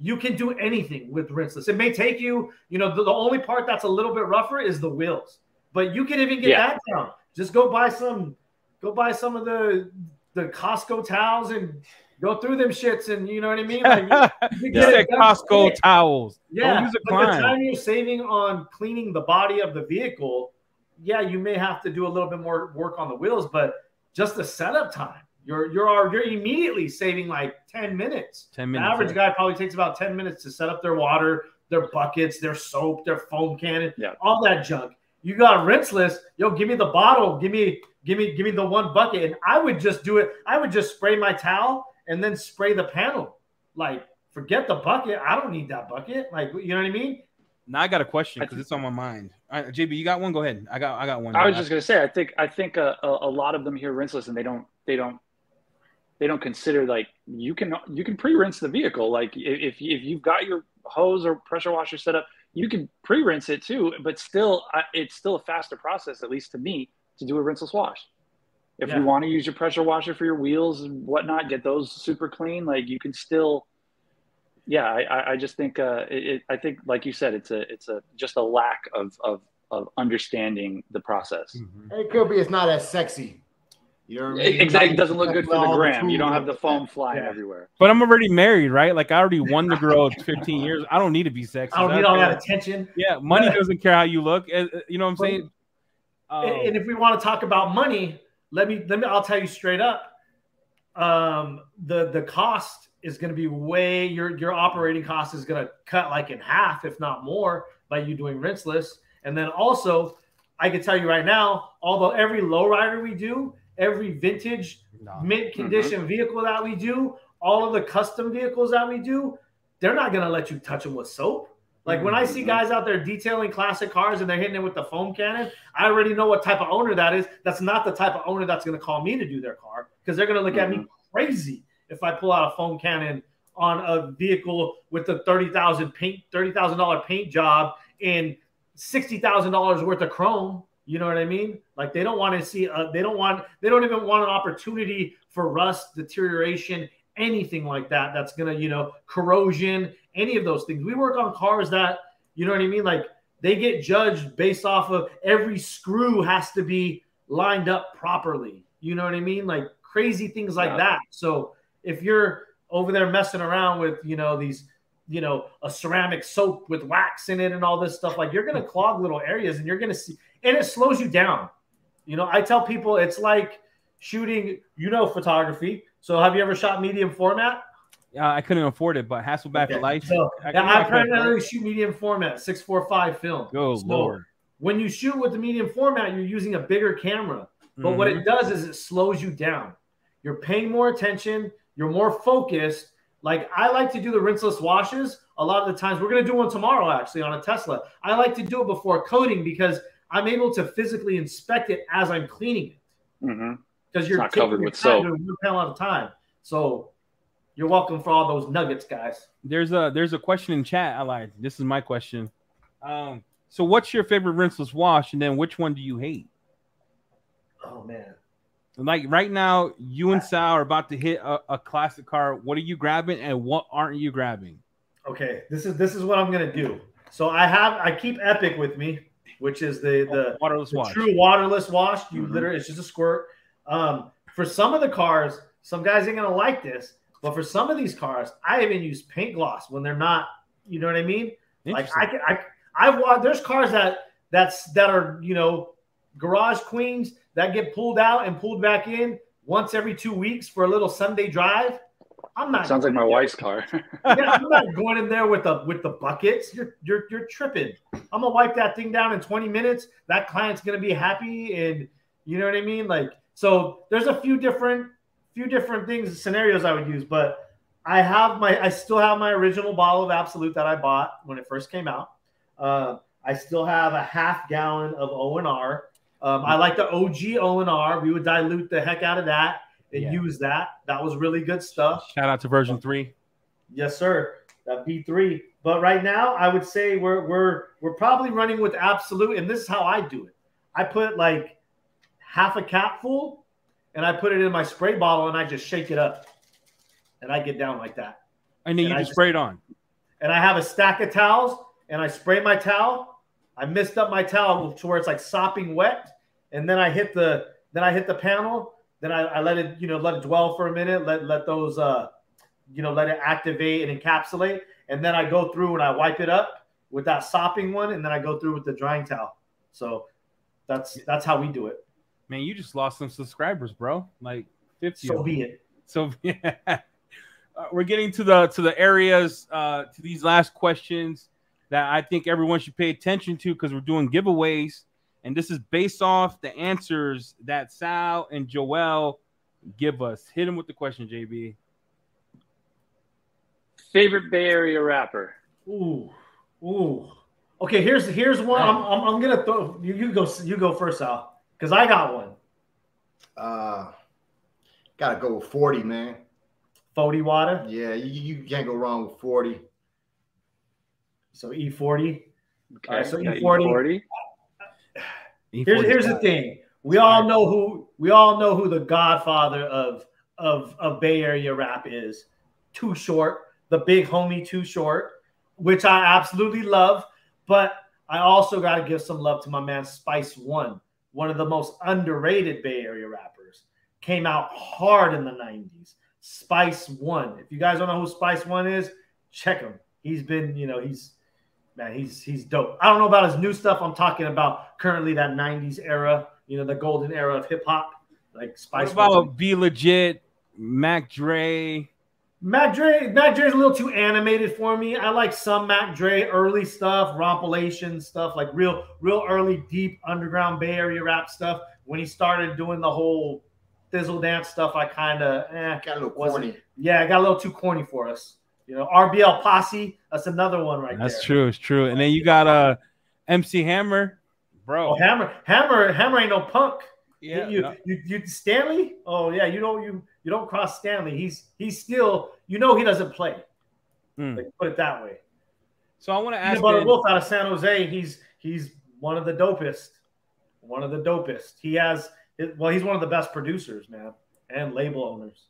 you can do anything with rinseless. It may take you, you know, the, the, only part that's a little bit rougher is the wheels, but you can even get yeah. that down. Just go buy some, go buy some of the the Costco towels and go through them shits, and you know what I mean. Like, you yeah. Costco towels. Yeah, use a but the time you're saving on cleaning the body of the vehicle, yeah, you may have to do a little bit more work on the wheels, but just the setup time, you're you're you're immediately saving like ten minutes. Ten minutes. The average yeah. guy probably takes about ten minutes to set up their water, their buckets, their soap, their foam cannon, yeah. all that junk. You got rinseless. Yo, give me the bottle. Give me, give me, give me the one bucket. And I would just do it. I would just spray my towel and then spray the panel. Like, forget the bucket. I don't need that bucket. Like, you know what I mean? Now I got a question because it's on my mind. All right, JB, you got one? Go ahead. I got, I got one. I was just gonna say, I think, I think a, a, a lot of them hear rinseless and they don't, they don't, they don't consider like you can, you can pre-rinse the vehicle. Like if if you've got your hose or pressure washer set up, you can pre-rinse it too, but still, it's still a faster process, at least to me, to do a rinseless wash. If yeah. you want to use your pressure washer for your wheels and whatnot, get those super clean. Like you can still, yeah. I, I just think, uh, it, I think, like you said, it's a, it's a just a lack of of of understanding the process. Mm-hmm. It could be it's not as sexy. You know I mean? Exactly. It doesn't look good for the gram. You don't have the foam flying yeah. everywhere. But I'm already married, right? Like I already won the girl 15 years. I don't need to be sexy. I don't need all that attention. Yeah, money doesn't care how you look. Eh, eh, you know what I'm saying? Um, and if we want to talk about money, let me let me. I'll tell you straight up. Um, the the cost is going to be way your your operating cost is going to cut like in half, if not more, by you doing rinseless. And then also, I can tell you right now, although every lowrider we do every vintage no. mint mm-hmm. condition mm-hmm. vehicle that we do, all of the custom vehicles that we do, they're not going to let you touch them with soap. Like when I see mm-hmm. guys out there detailing classic cars and they're hitting it with the foam cannon, I already know what type of owner that is. That's not the type of owner that's going to call me to do their car because they're going to look mm-hmm. at me mm-hmm. crazy if I pull out a foam cannon on a vehicle with a thirty thousand paint, thirty thousand dollar paint job and sixty thousand dollars worth of chrome. You know what I mean? Like they don't want to see, uh, they don't want, they don't even want an opportunity for rust, deterioration, anything like that. That's gonna, you know, corrosion, any of those things. We work on cars that, you know what I mean? Like they get judged based off of every screw has to be lined up properly. You know what I mean? Like crazy things like yeah. that. So if you're over there messing around with, you know, these you know, a ceramic soap with wax in it and all this stuff. Like you're going to clog little areas and you're going to see, and it slows you down. You know, I tell people it's like shooting, you know, photography. So have you ever shot medium format? Yeah, I couldn't afford it, but Hasselblad okay. life. So, I, yeah, I primarily shoot medium format, six four five film. Go so Lord. When you shoot with the medium format, you're using a bigger camera. But mm-hmm. what it mm-hmm. does is it slows you down. You're paying more attention. You're more focused. Like I like to do the rinseless washes a lot of the times. We're going to do one tomorrow actually on a Tesla. I like to do it before coating because I'm able to physically inspect it as I'm cleaning it. Because mm-hmm. you're not covered with soap. One panel at a time. So you're welcome for all those nuggets, guys. There's a there's a question in chat. I like this is my question. Um, so what's your favorite rinseless wash, and then which one do you hate? Oh man. Like right now, you and Sal are about to hit a, a classic car. What are you grabbing, and what aren't you grabbing? Okay, this is this is what I'm gonna do. So I have I keep Epic with me which is the the, waterless the wash. true waterless wash. You mm-hmm. literally it's just a squirt. Um, for some of the cars, some guys ain't gonna like this, but for some of these cars, I even use paint gloss when they're not. You know what I mean? Like I can I I've watched. there's cars that that's that are you know garage queens that get pulled out and pulled back in once every two weeks for a little Sunday drive. I'm not. Sounds like my wife's car. yeah, I'm not going in there with the with the buckets. You're you're you're tripping. I'm gonna wipe that thing down in 20 minutes. That client's gonna be happy, and you know what I mean. Like so, there's a few different few different things scenarios I would use, but I have my I still have my original bottle of Absolute that I bought when it first came out. Uh, I still have a half gallon of ONR. Um, I like the OG ONR. We would dilute the heck out of that and Yeah. use that. That was really good stuff. Shout out to version three. Yes, sir. That B3. But right now, I would say we're we're we're probably running with absolute, and this is how I do it. I put like half a cap full, and I put it in my spray bottle, and I just shake it up, and I get down like that. And then And you I just just- spray it on. And I have a stack of towels, and I spray my towel. I mist up my towel to where it's like sopping wet, and then I hit the then I hit the panel. Then I, I let it you know let it dwell for a minute. Let let those uh you know let it activate and encapsulate, and then I go through and I wipe it up with that sopping one, and then I go through with the drying towel. So that's that's how we do it. Man, you just lost some subscribers, bro. Like 50. So be it. So yeah, uh, we're getting to the to the areas uh, to these last questions that I think everyone should pay attention to because we're doing giveaways, and this is based off the answers that Sal and Joel give us. Hit him with the question, JB. Favorite Bay Area rapper? Ooh, ooh. Okay, here's here's one. I'm, I'm, I'm gonna throw you. You go. You go first, Sal, because I got one. Uh, gotta go with 40, man. Fody water. Yeah, you, you can't go wrong with 40. So E40. Okay, All right, so yeah, E40. Here's here's the thing. We all know who we all know who the godfather of of of Bay Area rap is. Too short, the big homie Too Short, which I absolutely love. But I also got to give some love to my man Spice One, one of the most underrated Bay Area rappers. Came out hard in the '90s. Spice One. If you guys don't know who Spice One is, check him. He's been, you know, he's man, he's he's dope. I don't know about his new stuff. I'm talking about currently that '90s era, you know, the golden era of hip hop, like Spice. What One. about B-Legit, Mac Dre? Mac Dre, Mac Dre's a little too animated for me. I like some Mac Dre early stuff, Rompalation stuff, like real, real early, deep underground Bay Area rap stuff. When he started doing the whole thizzle dance stuff, I kind of, eh, Got a little corny. yeah, it got a little too corny for us. You know, RBL Posse, that's another one right That's there. That's true. It's true. And then you got uh MC Hammer, bro. Oh, Hammer, Hammer, Hammer ain't no punk. yeah, you, no. you, you, Stanley. Oh yeah, you don't you you don't cross Stanley. He's he's still you know he doesn't play. Hmm. Like, put it that way. So I want to ask Peanut Butter you, Wolf out of San Jose. He's he's one of the dopest. One of the dopest. He has well, he's one of the best producers, man, and label owners.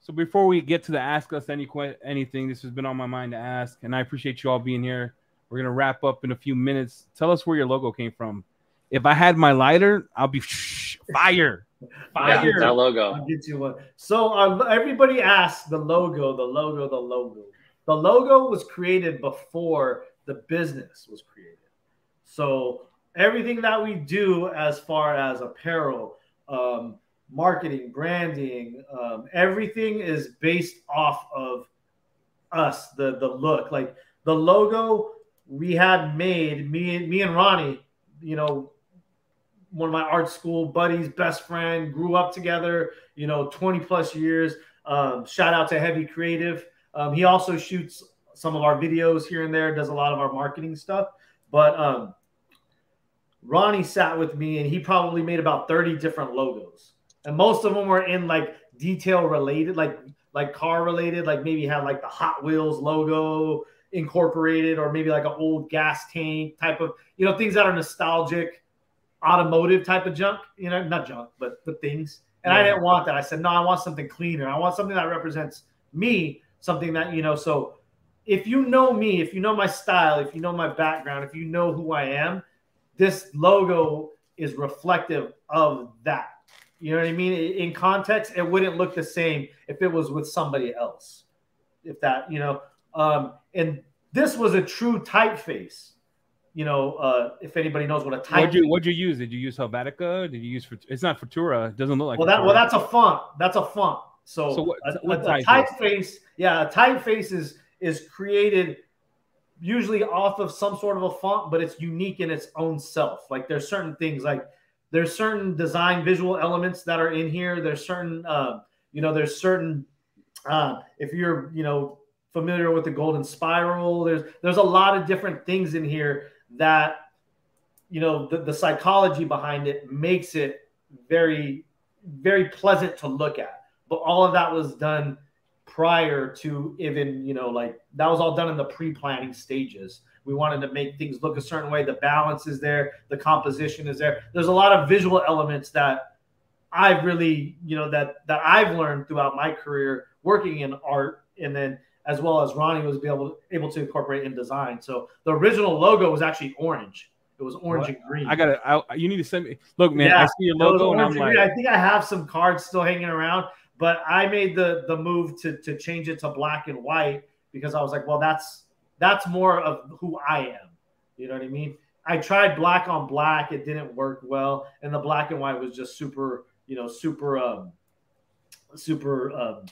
So before we get to the ask us any que- anything, this has been on my mind to ask, and I appreciate you all being here. We're gonna wrap up in a few minutes. Tell us where your logo came from. If I had my lighter, I'll be fire, Yeah, fire. that logo. I'll get you one. So uh, everybody asks the logo, the logo, the logo. The logo was created before the business was created. So everything that we do as far as apparel, um, marketing, branding, um, everything is based off of us. The the look, like the logo we had made. Me and me and Ronnie, you know, one of my art school buddies, best friend, grew up together, you know, 20 plus years. Um, shout out to Heavy Creative. Um, he also shoots some of our videos here and there, does a lot of our marketing stuff. But um, Ronnie sat with me and he probably made about 30 different logos. And most of them were in like detail related, like like car related, like maybe had like the Hot Wheels logo incorporated, or maybe like an old gas tank type of, you know, things that are nostalgic automotive type of junk, you know, not junk, but but things. And I didn't want that. I said, no, I want something cleaner. I want something that represents me, something that, you know, so if you know me, if you know my style, if you know my background, if you know who I am, this logo is reflective of that. You know what I mean? In context, it wouldn't look the same if it was with somebody else. If that, you know, um, and this was a true typeface. You know, uh, if anybody knows what a type. What'd you What'd you use? Did you use Helvetica? Did you use? It's not Futura. It doesn't look like. well, that Futura. well, that's a font. That's a font. So, So what- a, what a- a typeface? typeface, yeah, a typeface is is created usually off of some sort of a font, but it's unique in its own self. Like there's certain things like there's certain design visual elements that are in here. There's certain uh, you know, there's certain uh, if you're you know familiar with the golden spiral, there's there's a lot of different things in here that you know the, the psychology behind it makes it very very pleasant to look at but all of that was done prior to even you know like that was all done in the pre-planning stages we wanted to make things look a certain way the balance is there the composition is there there's a lot of visual elements that i've really you know that that i've learned throughout my career working in art and then as well as ronnie was able, able to incorporate in design so the original logo was actually orange it was orange What? and green I gotta. I, you need to send me. Look, man. I see your logo, and I'm like. I think I have some cards still hanging around, but I made the the move to to change it to black and white because I was like, well, that's that's more of who I am. You know what I mean? I tried black on black, it didn't work well, and the black and white was just super, you know, super, um, super, um,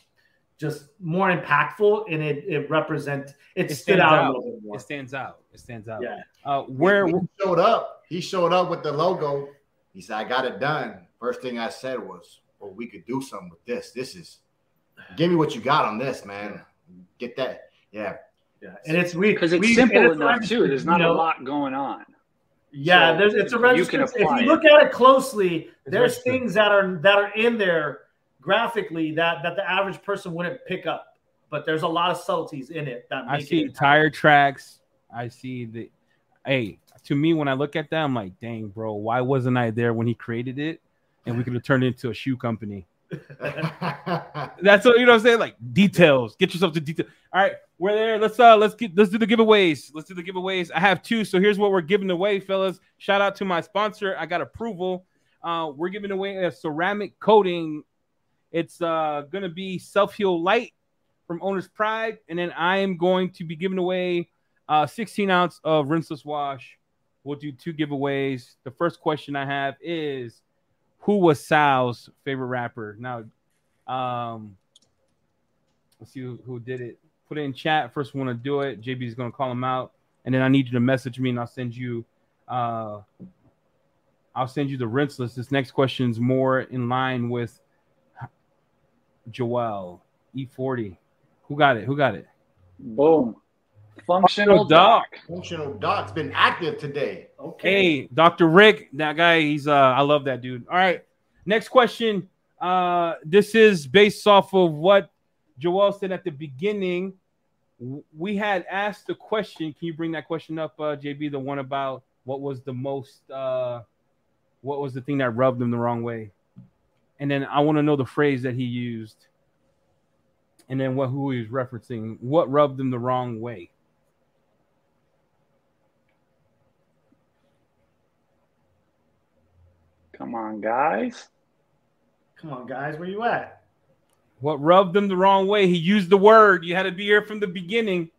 just more impactful, and it it represent it, It stood stands out, out. a little bit more. it stands out. It stands out. Yeah. Uh, where? he showed up. He showed up with the logo. He said, "I got it done." First thing I said was, "Well, we could do something with this. This is, give me what you got on this, man. Get that, yeah." Yeah, and it's we because it's we- simple it's enough too. registered, There's you not know, a lot going on. Yeah, So there's it's a you register. can If apply you it. look at it closely, It's there's registered. things that are that are in there graphically that that the average person wouldn't pick up. But there's a lot of subtleties in it that I see it. tire tracks. I see the. Hey, to me, when I look at that, I'm like, dang, bro, why wasn't I there when he created it? And we could have turned it into a shoe company. That's what you know. what I'm saying like details. Get yourself to detail. All right, we're there. Let's uh, let's get let's do the giveaways. Let's do the giveaways. I have two. So here's what we're giving away, fellas. Shout out to my sponsor. I got approval. Uh, we're giving away a ceramic coating. It's uh gonna be self heal light from Owner's Pride, and then I am going to be giving away uh 16 ounce of rinseless wash. We'll do two giveaways. The first question I have is, who was Sal's favorite rapper? Now, um, let's see who, who did it. Put it in chat. First one to do it. JB is gonna call him out, and then I need you to message me, and I'll send you. Uh, I'll send you the rinseless. This next question is more in line with Joel E40. Who got it? Who got it? Boom. Functional doc. doc. Functional Doc's been active today. Okay. Hey, Dr. Rick, that guy, he's uh I love that dude. All right. Next question. Uh this is based off of what Joel said at the beginning. We had asked the question. Can you bring that question up, uh JB? The one about what was the most uh what was the thing that rubbed him the wrong way? And then I want to know the phrase that he used. And then what who he was referencing. What rubbed him the wrong way? Come on, guys. Come on, guys, where you at? What rubbed him the wrong way? He used the word. You had to be here from the beginning.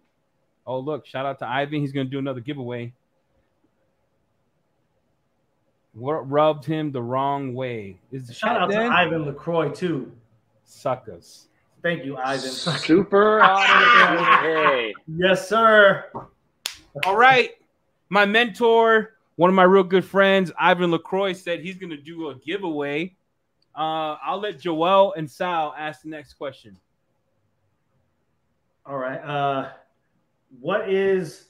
Oh, look, shout out to Ivan. He's going to do another giveaway. What rubbed him the wrong way? Is the Shout out to? Ivan Lacroix too. Suckers. Thank you, Ivan. Super hey. Yes, sir. All right. My mentor, one of my real good friends, Ivan LaCroix, said he's going to do a giveaway. Uh, I'll let Joel and Sal ask the next question. All right. Uh, what is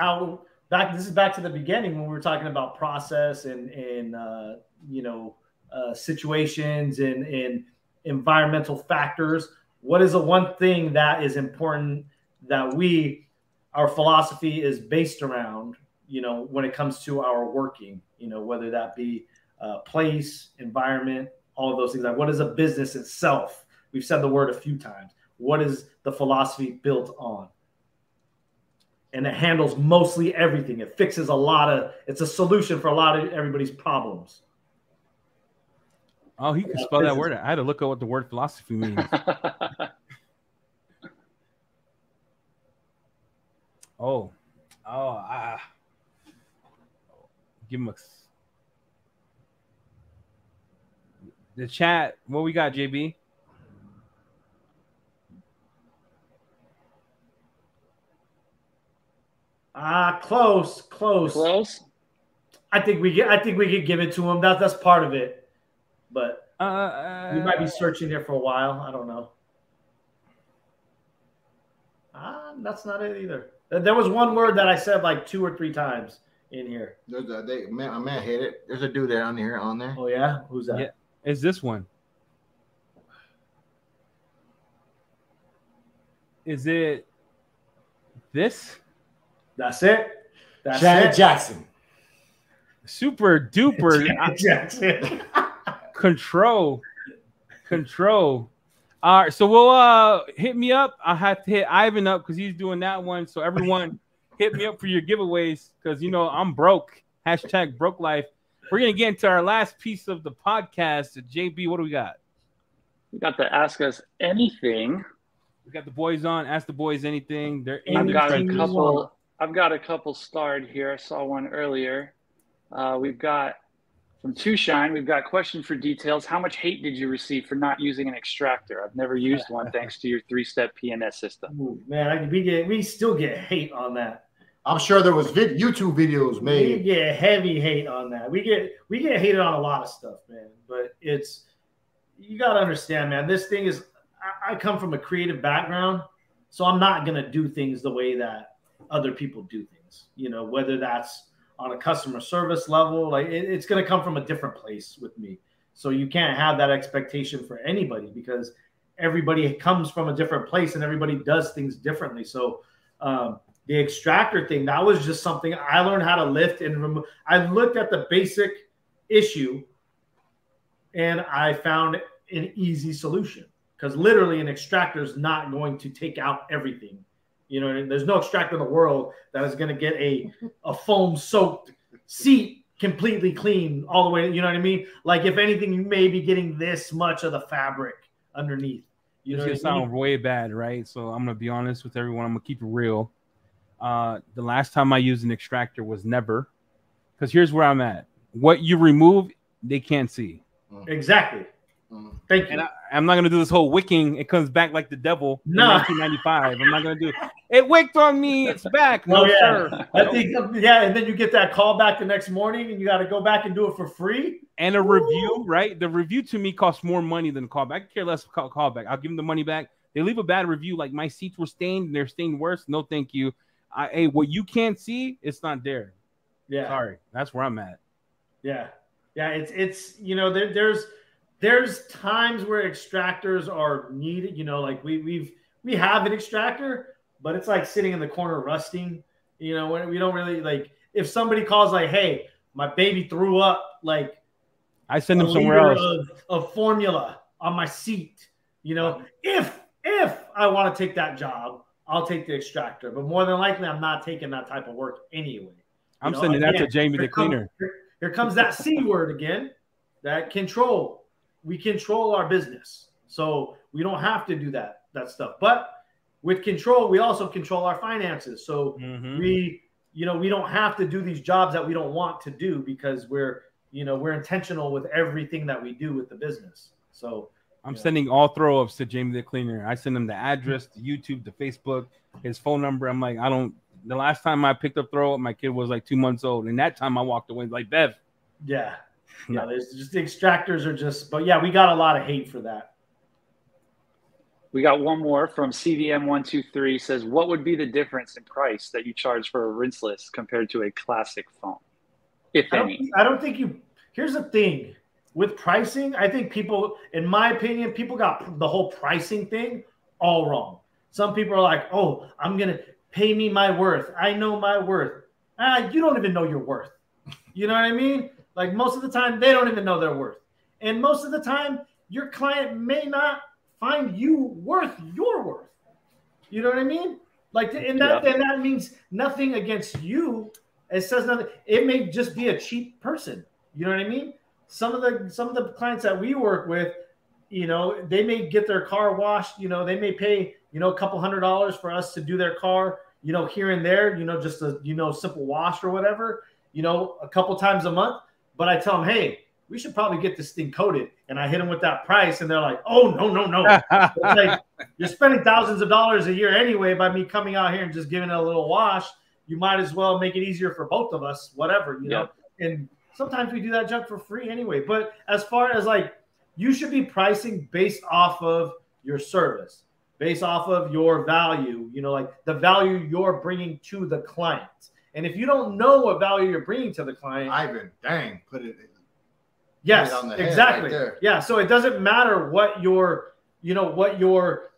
our back? This is back to the beginning when we were talking about process and and uh, you know uh, situations and and environmental factors. What is the one thing that is important that we our philosophy is based around? You know, when it comes to our working, you know, whether that be uh, place, environment, all of those things. Like, what is a business itself? We've said the word a few times. What is the philosophy built on? And it handles mostly everything. It fixes a lot of. It's a solution for a lot of everybody's problems. Oh, he can Yeah, spell that word. I had to look at what the word philosophy means. Oh, oh, ah give him a. The chat. What we got, JB? Ah, uh, close, close, close. I think we get. I think we could give it to him. That's that's part of it, but uh, we might be uh, searching here for a while. I don't know. Ah, uh, that's not it either. There was one word that I said like two or three times in here. There's a they, man, a man hit it. There's a dude there on here on there. Oh yeah, who's that? Yeah. Is this one? Is it this? That's it. That's Janet it. Jackson. Super duper Janet Jackson. control. Control. All right, so we'll uh hit me up. I have to hit Ivan up because he's doing that one. So everyone hit me up for your giveaways because you know I'm broke. Hashtag broke life. We're gonna get into our last piece of the podcast. JB, what do we got? We got to ask us anything. We got the boys on. Ask the boys anything. They're I've got a couple. I've got a couple starred here. I saw one earlier. Uh, we've got from Two Shine. We've got question for details. How much hate did you receive for not using an extractor? I've never used one thanks to your three-step PNS system. Ooh, man, I, we get we still get hate on that. I'm sure there was vid- YouTube videos made. We get heavy hate on that. We get we get hated on a lot of stuff, man. But it's you got to understand, man. This thing is. I, I come from a creative background, so I'm not gonna do things the way that other people do things. You know, whether that's on a customer service level, like it, it's gonna come from a different place with me. So you can't have that expectation for anybody because everybody comes from a different place and everybody does things differently. So um, the extractor thing that was just something I learned how to lift and remove. I looked at the basic issue and I found an easy solution because literally an extractor is not going to take out everything. You know, there's no extractor in the world that is going to get a a foam soaked seat completely clean all the way. You know what I mean? Like if anything, you may be getting this much of the fabric underneath. You know, This what gonna I mean? sound way bad, right? So I'm gonna be honest with everyone. I'm gonna keep it real. Uh, the last time I used an extractor was never, because here's where I'm at. What you remove, they can't see, exactly. Mm. Thank you. and I, I'm not gonna do this whole wicking. It comes back like the devil No. in 1995. I'm not gonna do. It It wicked on me. It's back. No Oh, yeah. sir. I think, yeah, and then you get that call back the next morning, and you got to go back and do it for free. and a review, right? The review to me costs more money than callback. I could care less call, callback. I'll give them the money back. They leave a bad review, like my seats were stained and they're stained worse. No, thank you. I, hey, what you can't see, it's not there. Yeah, Sorry, that's where I'm at. yeah, yeah. It's it's you know there, there's there's times where extractors are needed. You know, like we we've we have an extractor, but it's like sitting in the corner rusting. You know, when we don't really like if somebody calls like, "Hey, my baby threw up," like I send them a somewhere else. Of, of formula on my seat. You know, if if I want to take that job, I'll take the extractor. But more than likely, I'm not taking that type of work anyway. I'm know, sending that to Jamie the cleaner. here, here comes that c word again. That control. We control our business, so we don't have to do that that stuff. But with control, we also control our finances. So Mhm. we you know we don't have to do these jobs that we don't want to do because we're you know we're intentional with everything that we do with the business so I'm Yeah. sending all throw ups to Jamie the cleaner. I send him the address, the YouTube, the Facebook, his phone number. I'm like, I don't. The last time I picked up throw up, my kid was like two months old, and that time I walked away like Bev. yeah Yeah. yeah there's just the extractors are just but yeah we got a lot of hate for that We got one more from CVM123 says, What would be the difference in price that you charge for a rinseless compared to a classic foam, if I any? think- I don't think you here's the thing with pricing i think people in my opinion people got the whole pricing thing all wrong some people are like oh i'm gonna pay me my worth i know my worth ah, you don't even know your worth you know what i mean like most of the time they don't even know their worth and most of the time your client may not find you worth your worth you know what i mean like and that Yeah. and that means nothing against you it says nothing. It may just be a cheap person. You know what I mean? Some of the some of the clients that we work with, you know, they may get their car washed. You know, they may pay you know a couple hundred dollars for us to do their car. You know, here and there. You know, just a you know simple wash or whatever. You know, a couple times a month. But I tell them, hey, we should probably get this thing coated. And I hit them with that price, and they're like, oh no no no. It's like you're spending thousands of dollars a year anyway by me coming out here and just giving it a little wash. you might as well make it easier for both of us, whatever, you know. And sometimes we do that junk for free anyway. But as far as like you should be pricing based off of your service, based off of your value, you know, like the value you're bringing to the client. And if you don't know what value you're bringing to the client, Ivan, dang, put it. yes, exactly. right yeah, so it doesn't matter what your, you know, what your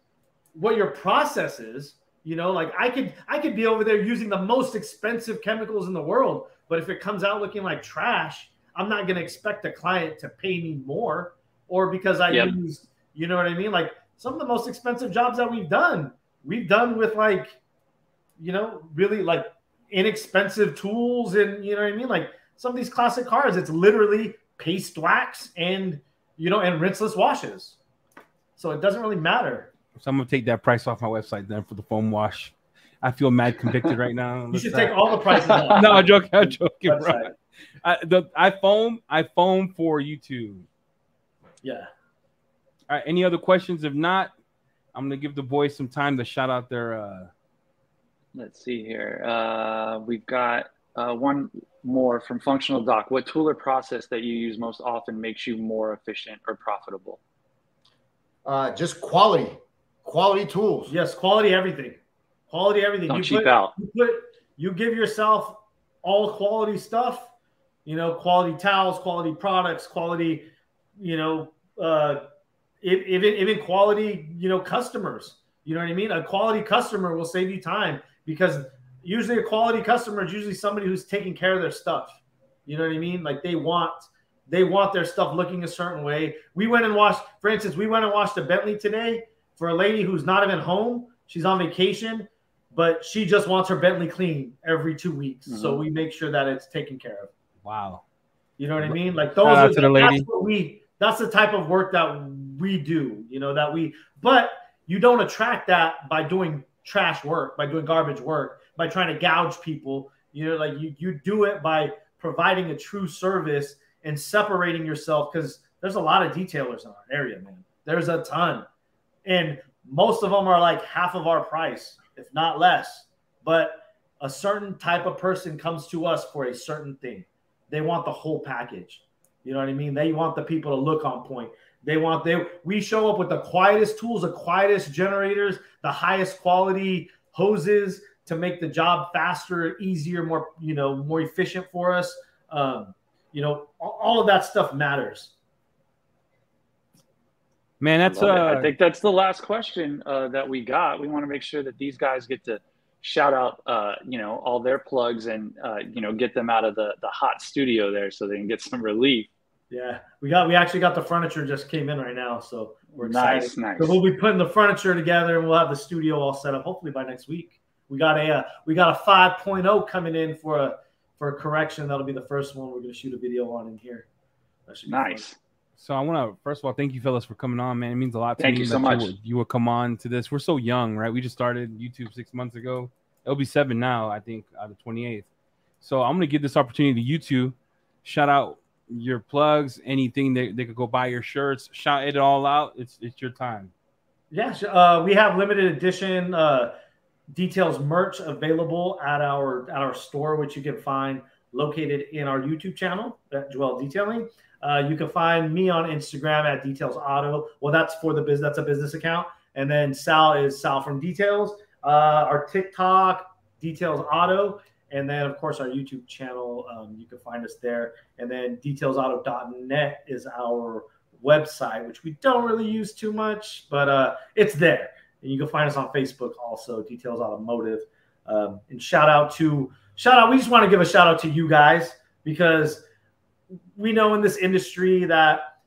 what your process is. You know, like I could I could be over there using the most expensive chemicals in the world, but if it comes out looking like trash, I'm not going to expect the client to pay me more or because I Yep. use, you know what I mean? Like some of the most expensive jobs that we've done, we've done with like, you know, really like inexpensive tools and you know what I mean? Like some of these classic cars, it's literally paste wax and you know and rinseless washes. So it doesn't really matter. So I'm gonna take that price off my website then for the foam wash. I feel mad convicted right now. You should take all the prices off. no, I'm joking. I'm joking, bro. I, the, I foam. I foam for YouTube. Yeah. All right. Any other questions? If not, I'm gonna give the boys some time to shout out their. uh Let's see here. Uh, we've got uh, one more from Functional Doc. What tool or process that you use most often makes you more efficient or profitable? Uh, just quality, quality tools. Yes, quality everything. Quality everything. Don't you cheap put, out. You put you give yourself all quality stuff, you know, quality towels, quality products, quality, you know, uh if- even even quality, you know, customers. You know what I mean? A quality customer will save you time because usually a quality customer is usually somebody who's taking care of their stuff. You know what I mean? Like they want they want their stuff looking a certain way. We went and washed, for instance, we went and washed a Bentley today for a lady who's not even home. She's on vacation, but she just wants her Bentley clean every two weeks. So Mhm. we make sure that it's taken care of. Wow. You know what I mean? Like those are the lady. that's what we that's the type of work that we do, you know, that we but you don't attract that by doing trash work, by doing garbage work, by trying to gouge people. You know, like you you do it by providing a true service and separating yourself because there's a lot of detailers in our area, man. There's a ton. And most of them are like half of our price, if not less. But a certain type of person comes to us for a certain thing. They want the whole package. You know what I mean? They want the people to look on point. They want they we show up with the quietest tools, the quietest generators, the highest quality hoses to make the job faster, easier, more you know, more efficient for us. Um, you know, all, of that stuff matters. Man, that's Love it. uh I think that's the last question uh, that we got. We want to make sure that these guys get to shout out, uh, you know, all their plugs and uh, you know get them out of the the hot studio there so they can get some relief. Yeah, we got we actually got the furniture just came in right now, so we're excited. Nice, nice. So we'll be putting the furniture together and we'll have the studio all set up hopefully by next week. We got a uh, we got a 5.0 coming in for a for a correction. That'll be the first one we're going to shoot a video on in here. That should be fun. Nice. So I want to first of all thank you, fellas, for coming on. Man, it means a lot to Thank me you so that much. would, you would come on to this. We're so young, right? We just started YouTube six months ago. It'll be seven now, I think, out of twenty eighth. So I'm gonna give this opportunity to you two. Shout out your plugs, anything that they could go buy your shirts. Shout it all out. It's it's your time. Yeah, uh, we have limited edition uh, details merch available at our at our store, which you can find located in our YouTube channel at Joel Detailing. Uh, you can find me on Instagram at Details Auto. Well, that's for the business. That's a business account, and then Sal is Sal from Details. Uh, our TikTok Details Auto, and then of course our YouTube channel. Um, you can find us there, and then DetailsAuto.net is our website, which we don't really use too much, but uh, it's there. And you can find us on Facebook also, Details Automotive. Um, and shout out to shout out. We just want to give a shout out to you guys because we know in this industry that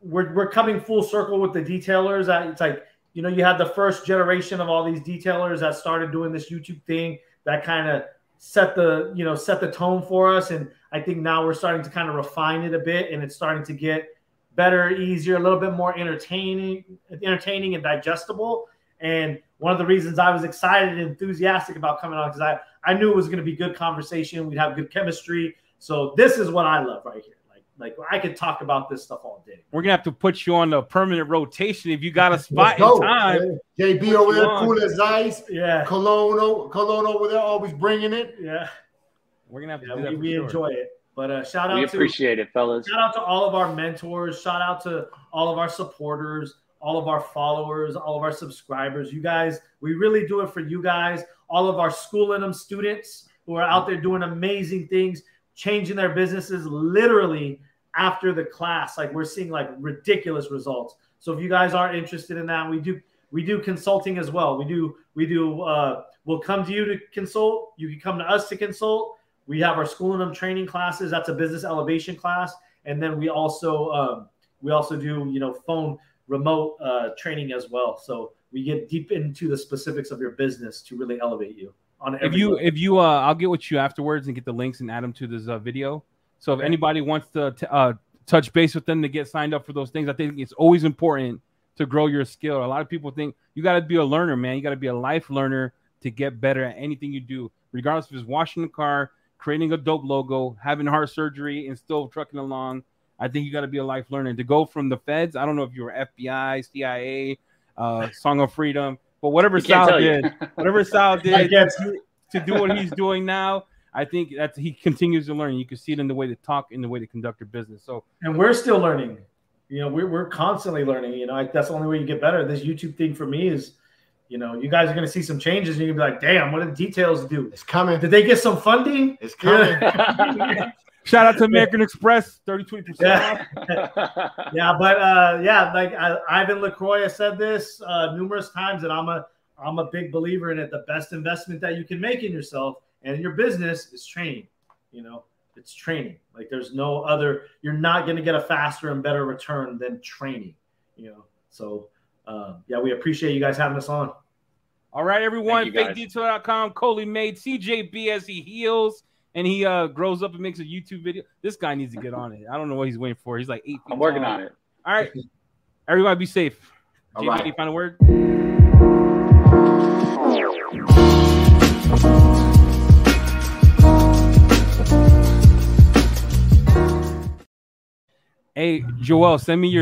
we're we're coming full circle with the detailers. That it's like you know you had the first generation of all these detailers that started doing this YouTube thing that kind of set the you know set the tone for us, and I think now we're starting to kind of refine it a bit, and it's starting to get better, easier, a little bit more entertaining, entertaining and digestible. And one of the reasons I was excited and enthusiastic about coming on because I, I knew it was going to be good conversation. We'd have good chemistry. So this is what I love right here. Like like I could talk about this stuff all day. We're gonna have to put you on a permanent rotation if you got a spot Let's in go. time. JB over there, cool as ice. Yeah, Cologne, o- Cologne over there, always bringing it. yeah, We're gonna have to yeah. do that We, for we sure. enjoy it. But uh, shout we out to appreciate it, fellas. shout out to all of our mentors. Shout out to all of our supporters, all of our followers, all of our subscribers. You guys, we really do it for you guys. All of our school in them students who are out there doing amazing things, changing their businesses literally after the class. Like we're seeing like ridiculous results. So if you guys are interested in that, we do we do consulting as well. We do we do uh we'll come to you to consult. You can come to us to consult. We have our school and them training classes. That's a business elevation class, and then we also um, we also do you know phone remote uh, training as well. So we get deep into the specifics of your business to really elevate you on If you level. if you uh, I'll get with you afterwards and get the links and add them to this uh, video. So if anybody wants to t- uh, touch base with them to get signed up for those things, I think it's always important to grow your skill. A lot of people think you got to be a learner, man. You got to be a life learner to get better at anything you do, regardless if it's washing the car, creating a dope logo, having heart surgery, and still trucking along. I think you got to be a life learner to go from the feds. I don't know if you were FBI, CIA, uh, Song of Freedom, but whatever We Sal did, whatever Sal did guess to do what he's doing now, I think that he continues to learn. You can see it in the way they talk, in the way they conduct their business. So and we're still learning. You know, we're, we're constantly learning. You know, like that's the only way you get better. This YouTube thing for me is, you know, you guys are going to see some changes and you're going to be like, damn, what did details do? It's coming. Did they get some funding? It's coming. Yeah. shout out to American Express, 30 20 percent Yeah. yeah, but uh, yeah, like I, Ivan Lacroix has said this uh, numerous times, and I'm a I'm a big believer in it. The best investment that you can make in yourself and in your business is training. You know, it's training. Like there's no other. You're not going to get a faster and better return than training. You know, so um, yeah, we appreciate you guys having us on. All right, everyone. Thank you. FakeDetail.com. Coleymade CJB as he heals and he uh, grows up and makes a YouTube video. This guy needs to get on it. I don't know what he's waiting for. He's like eight. I'm working on it. All right, everybody, be safe. All JB, right. any final word? Hey, Joel, send me your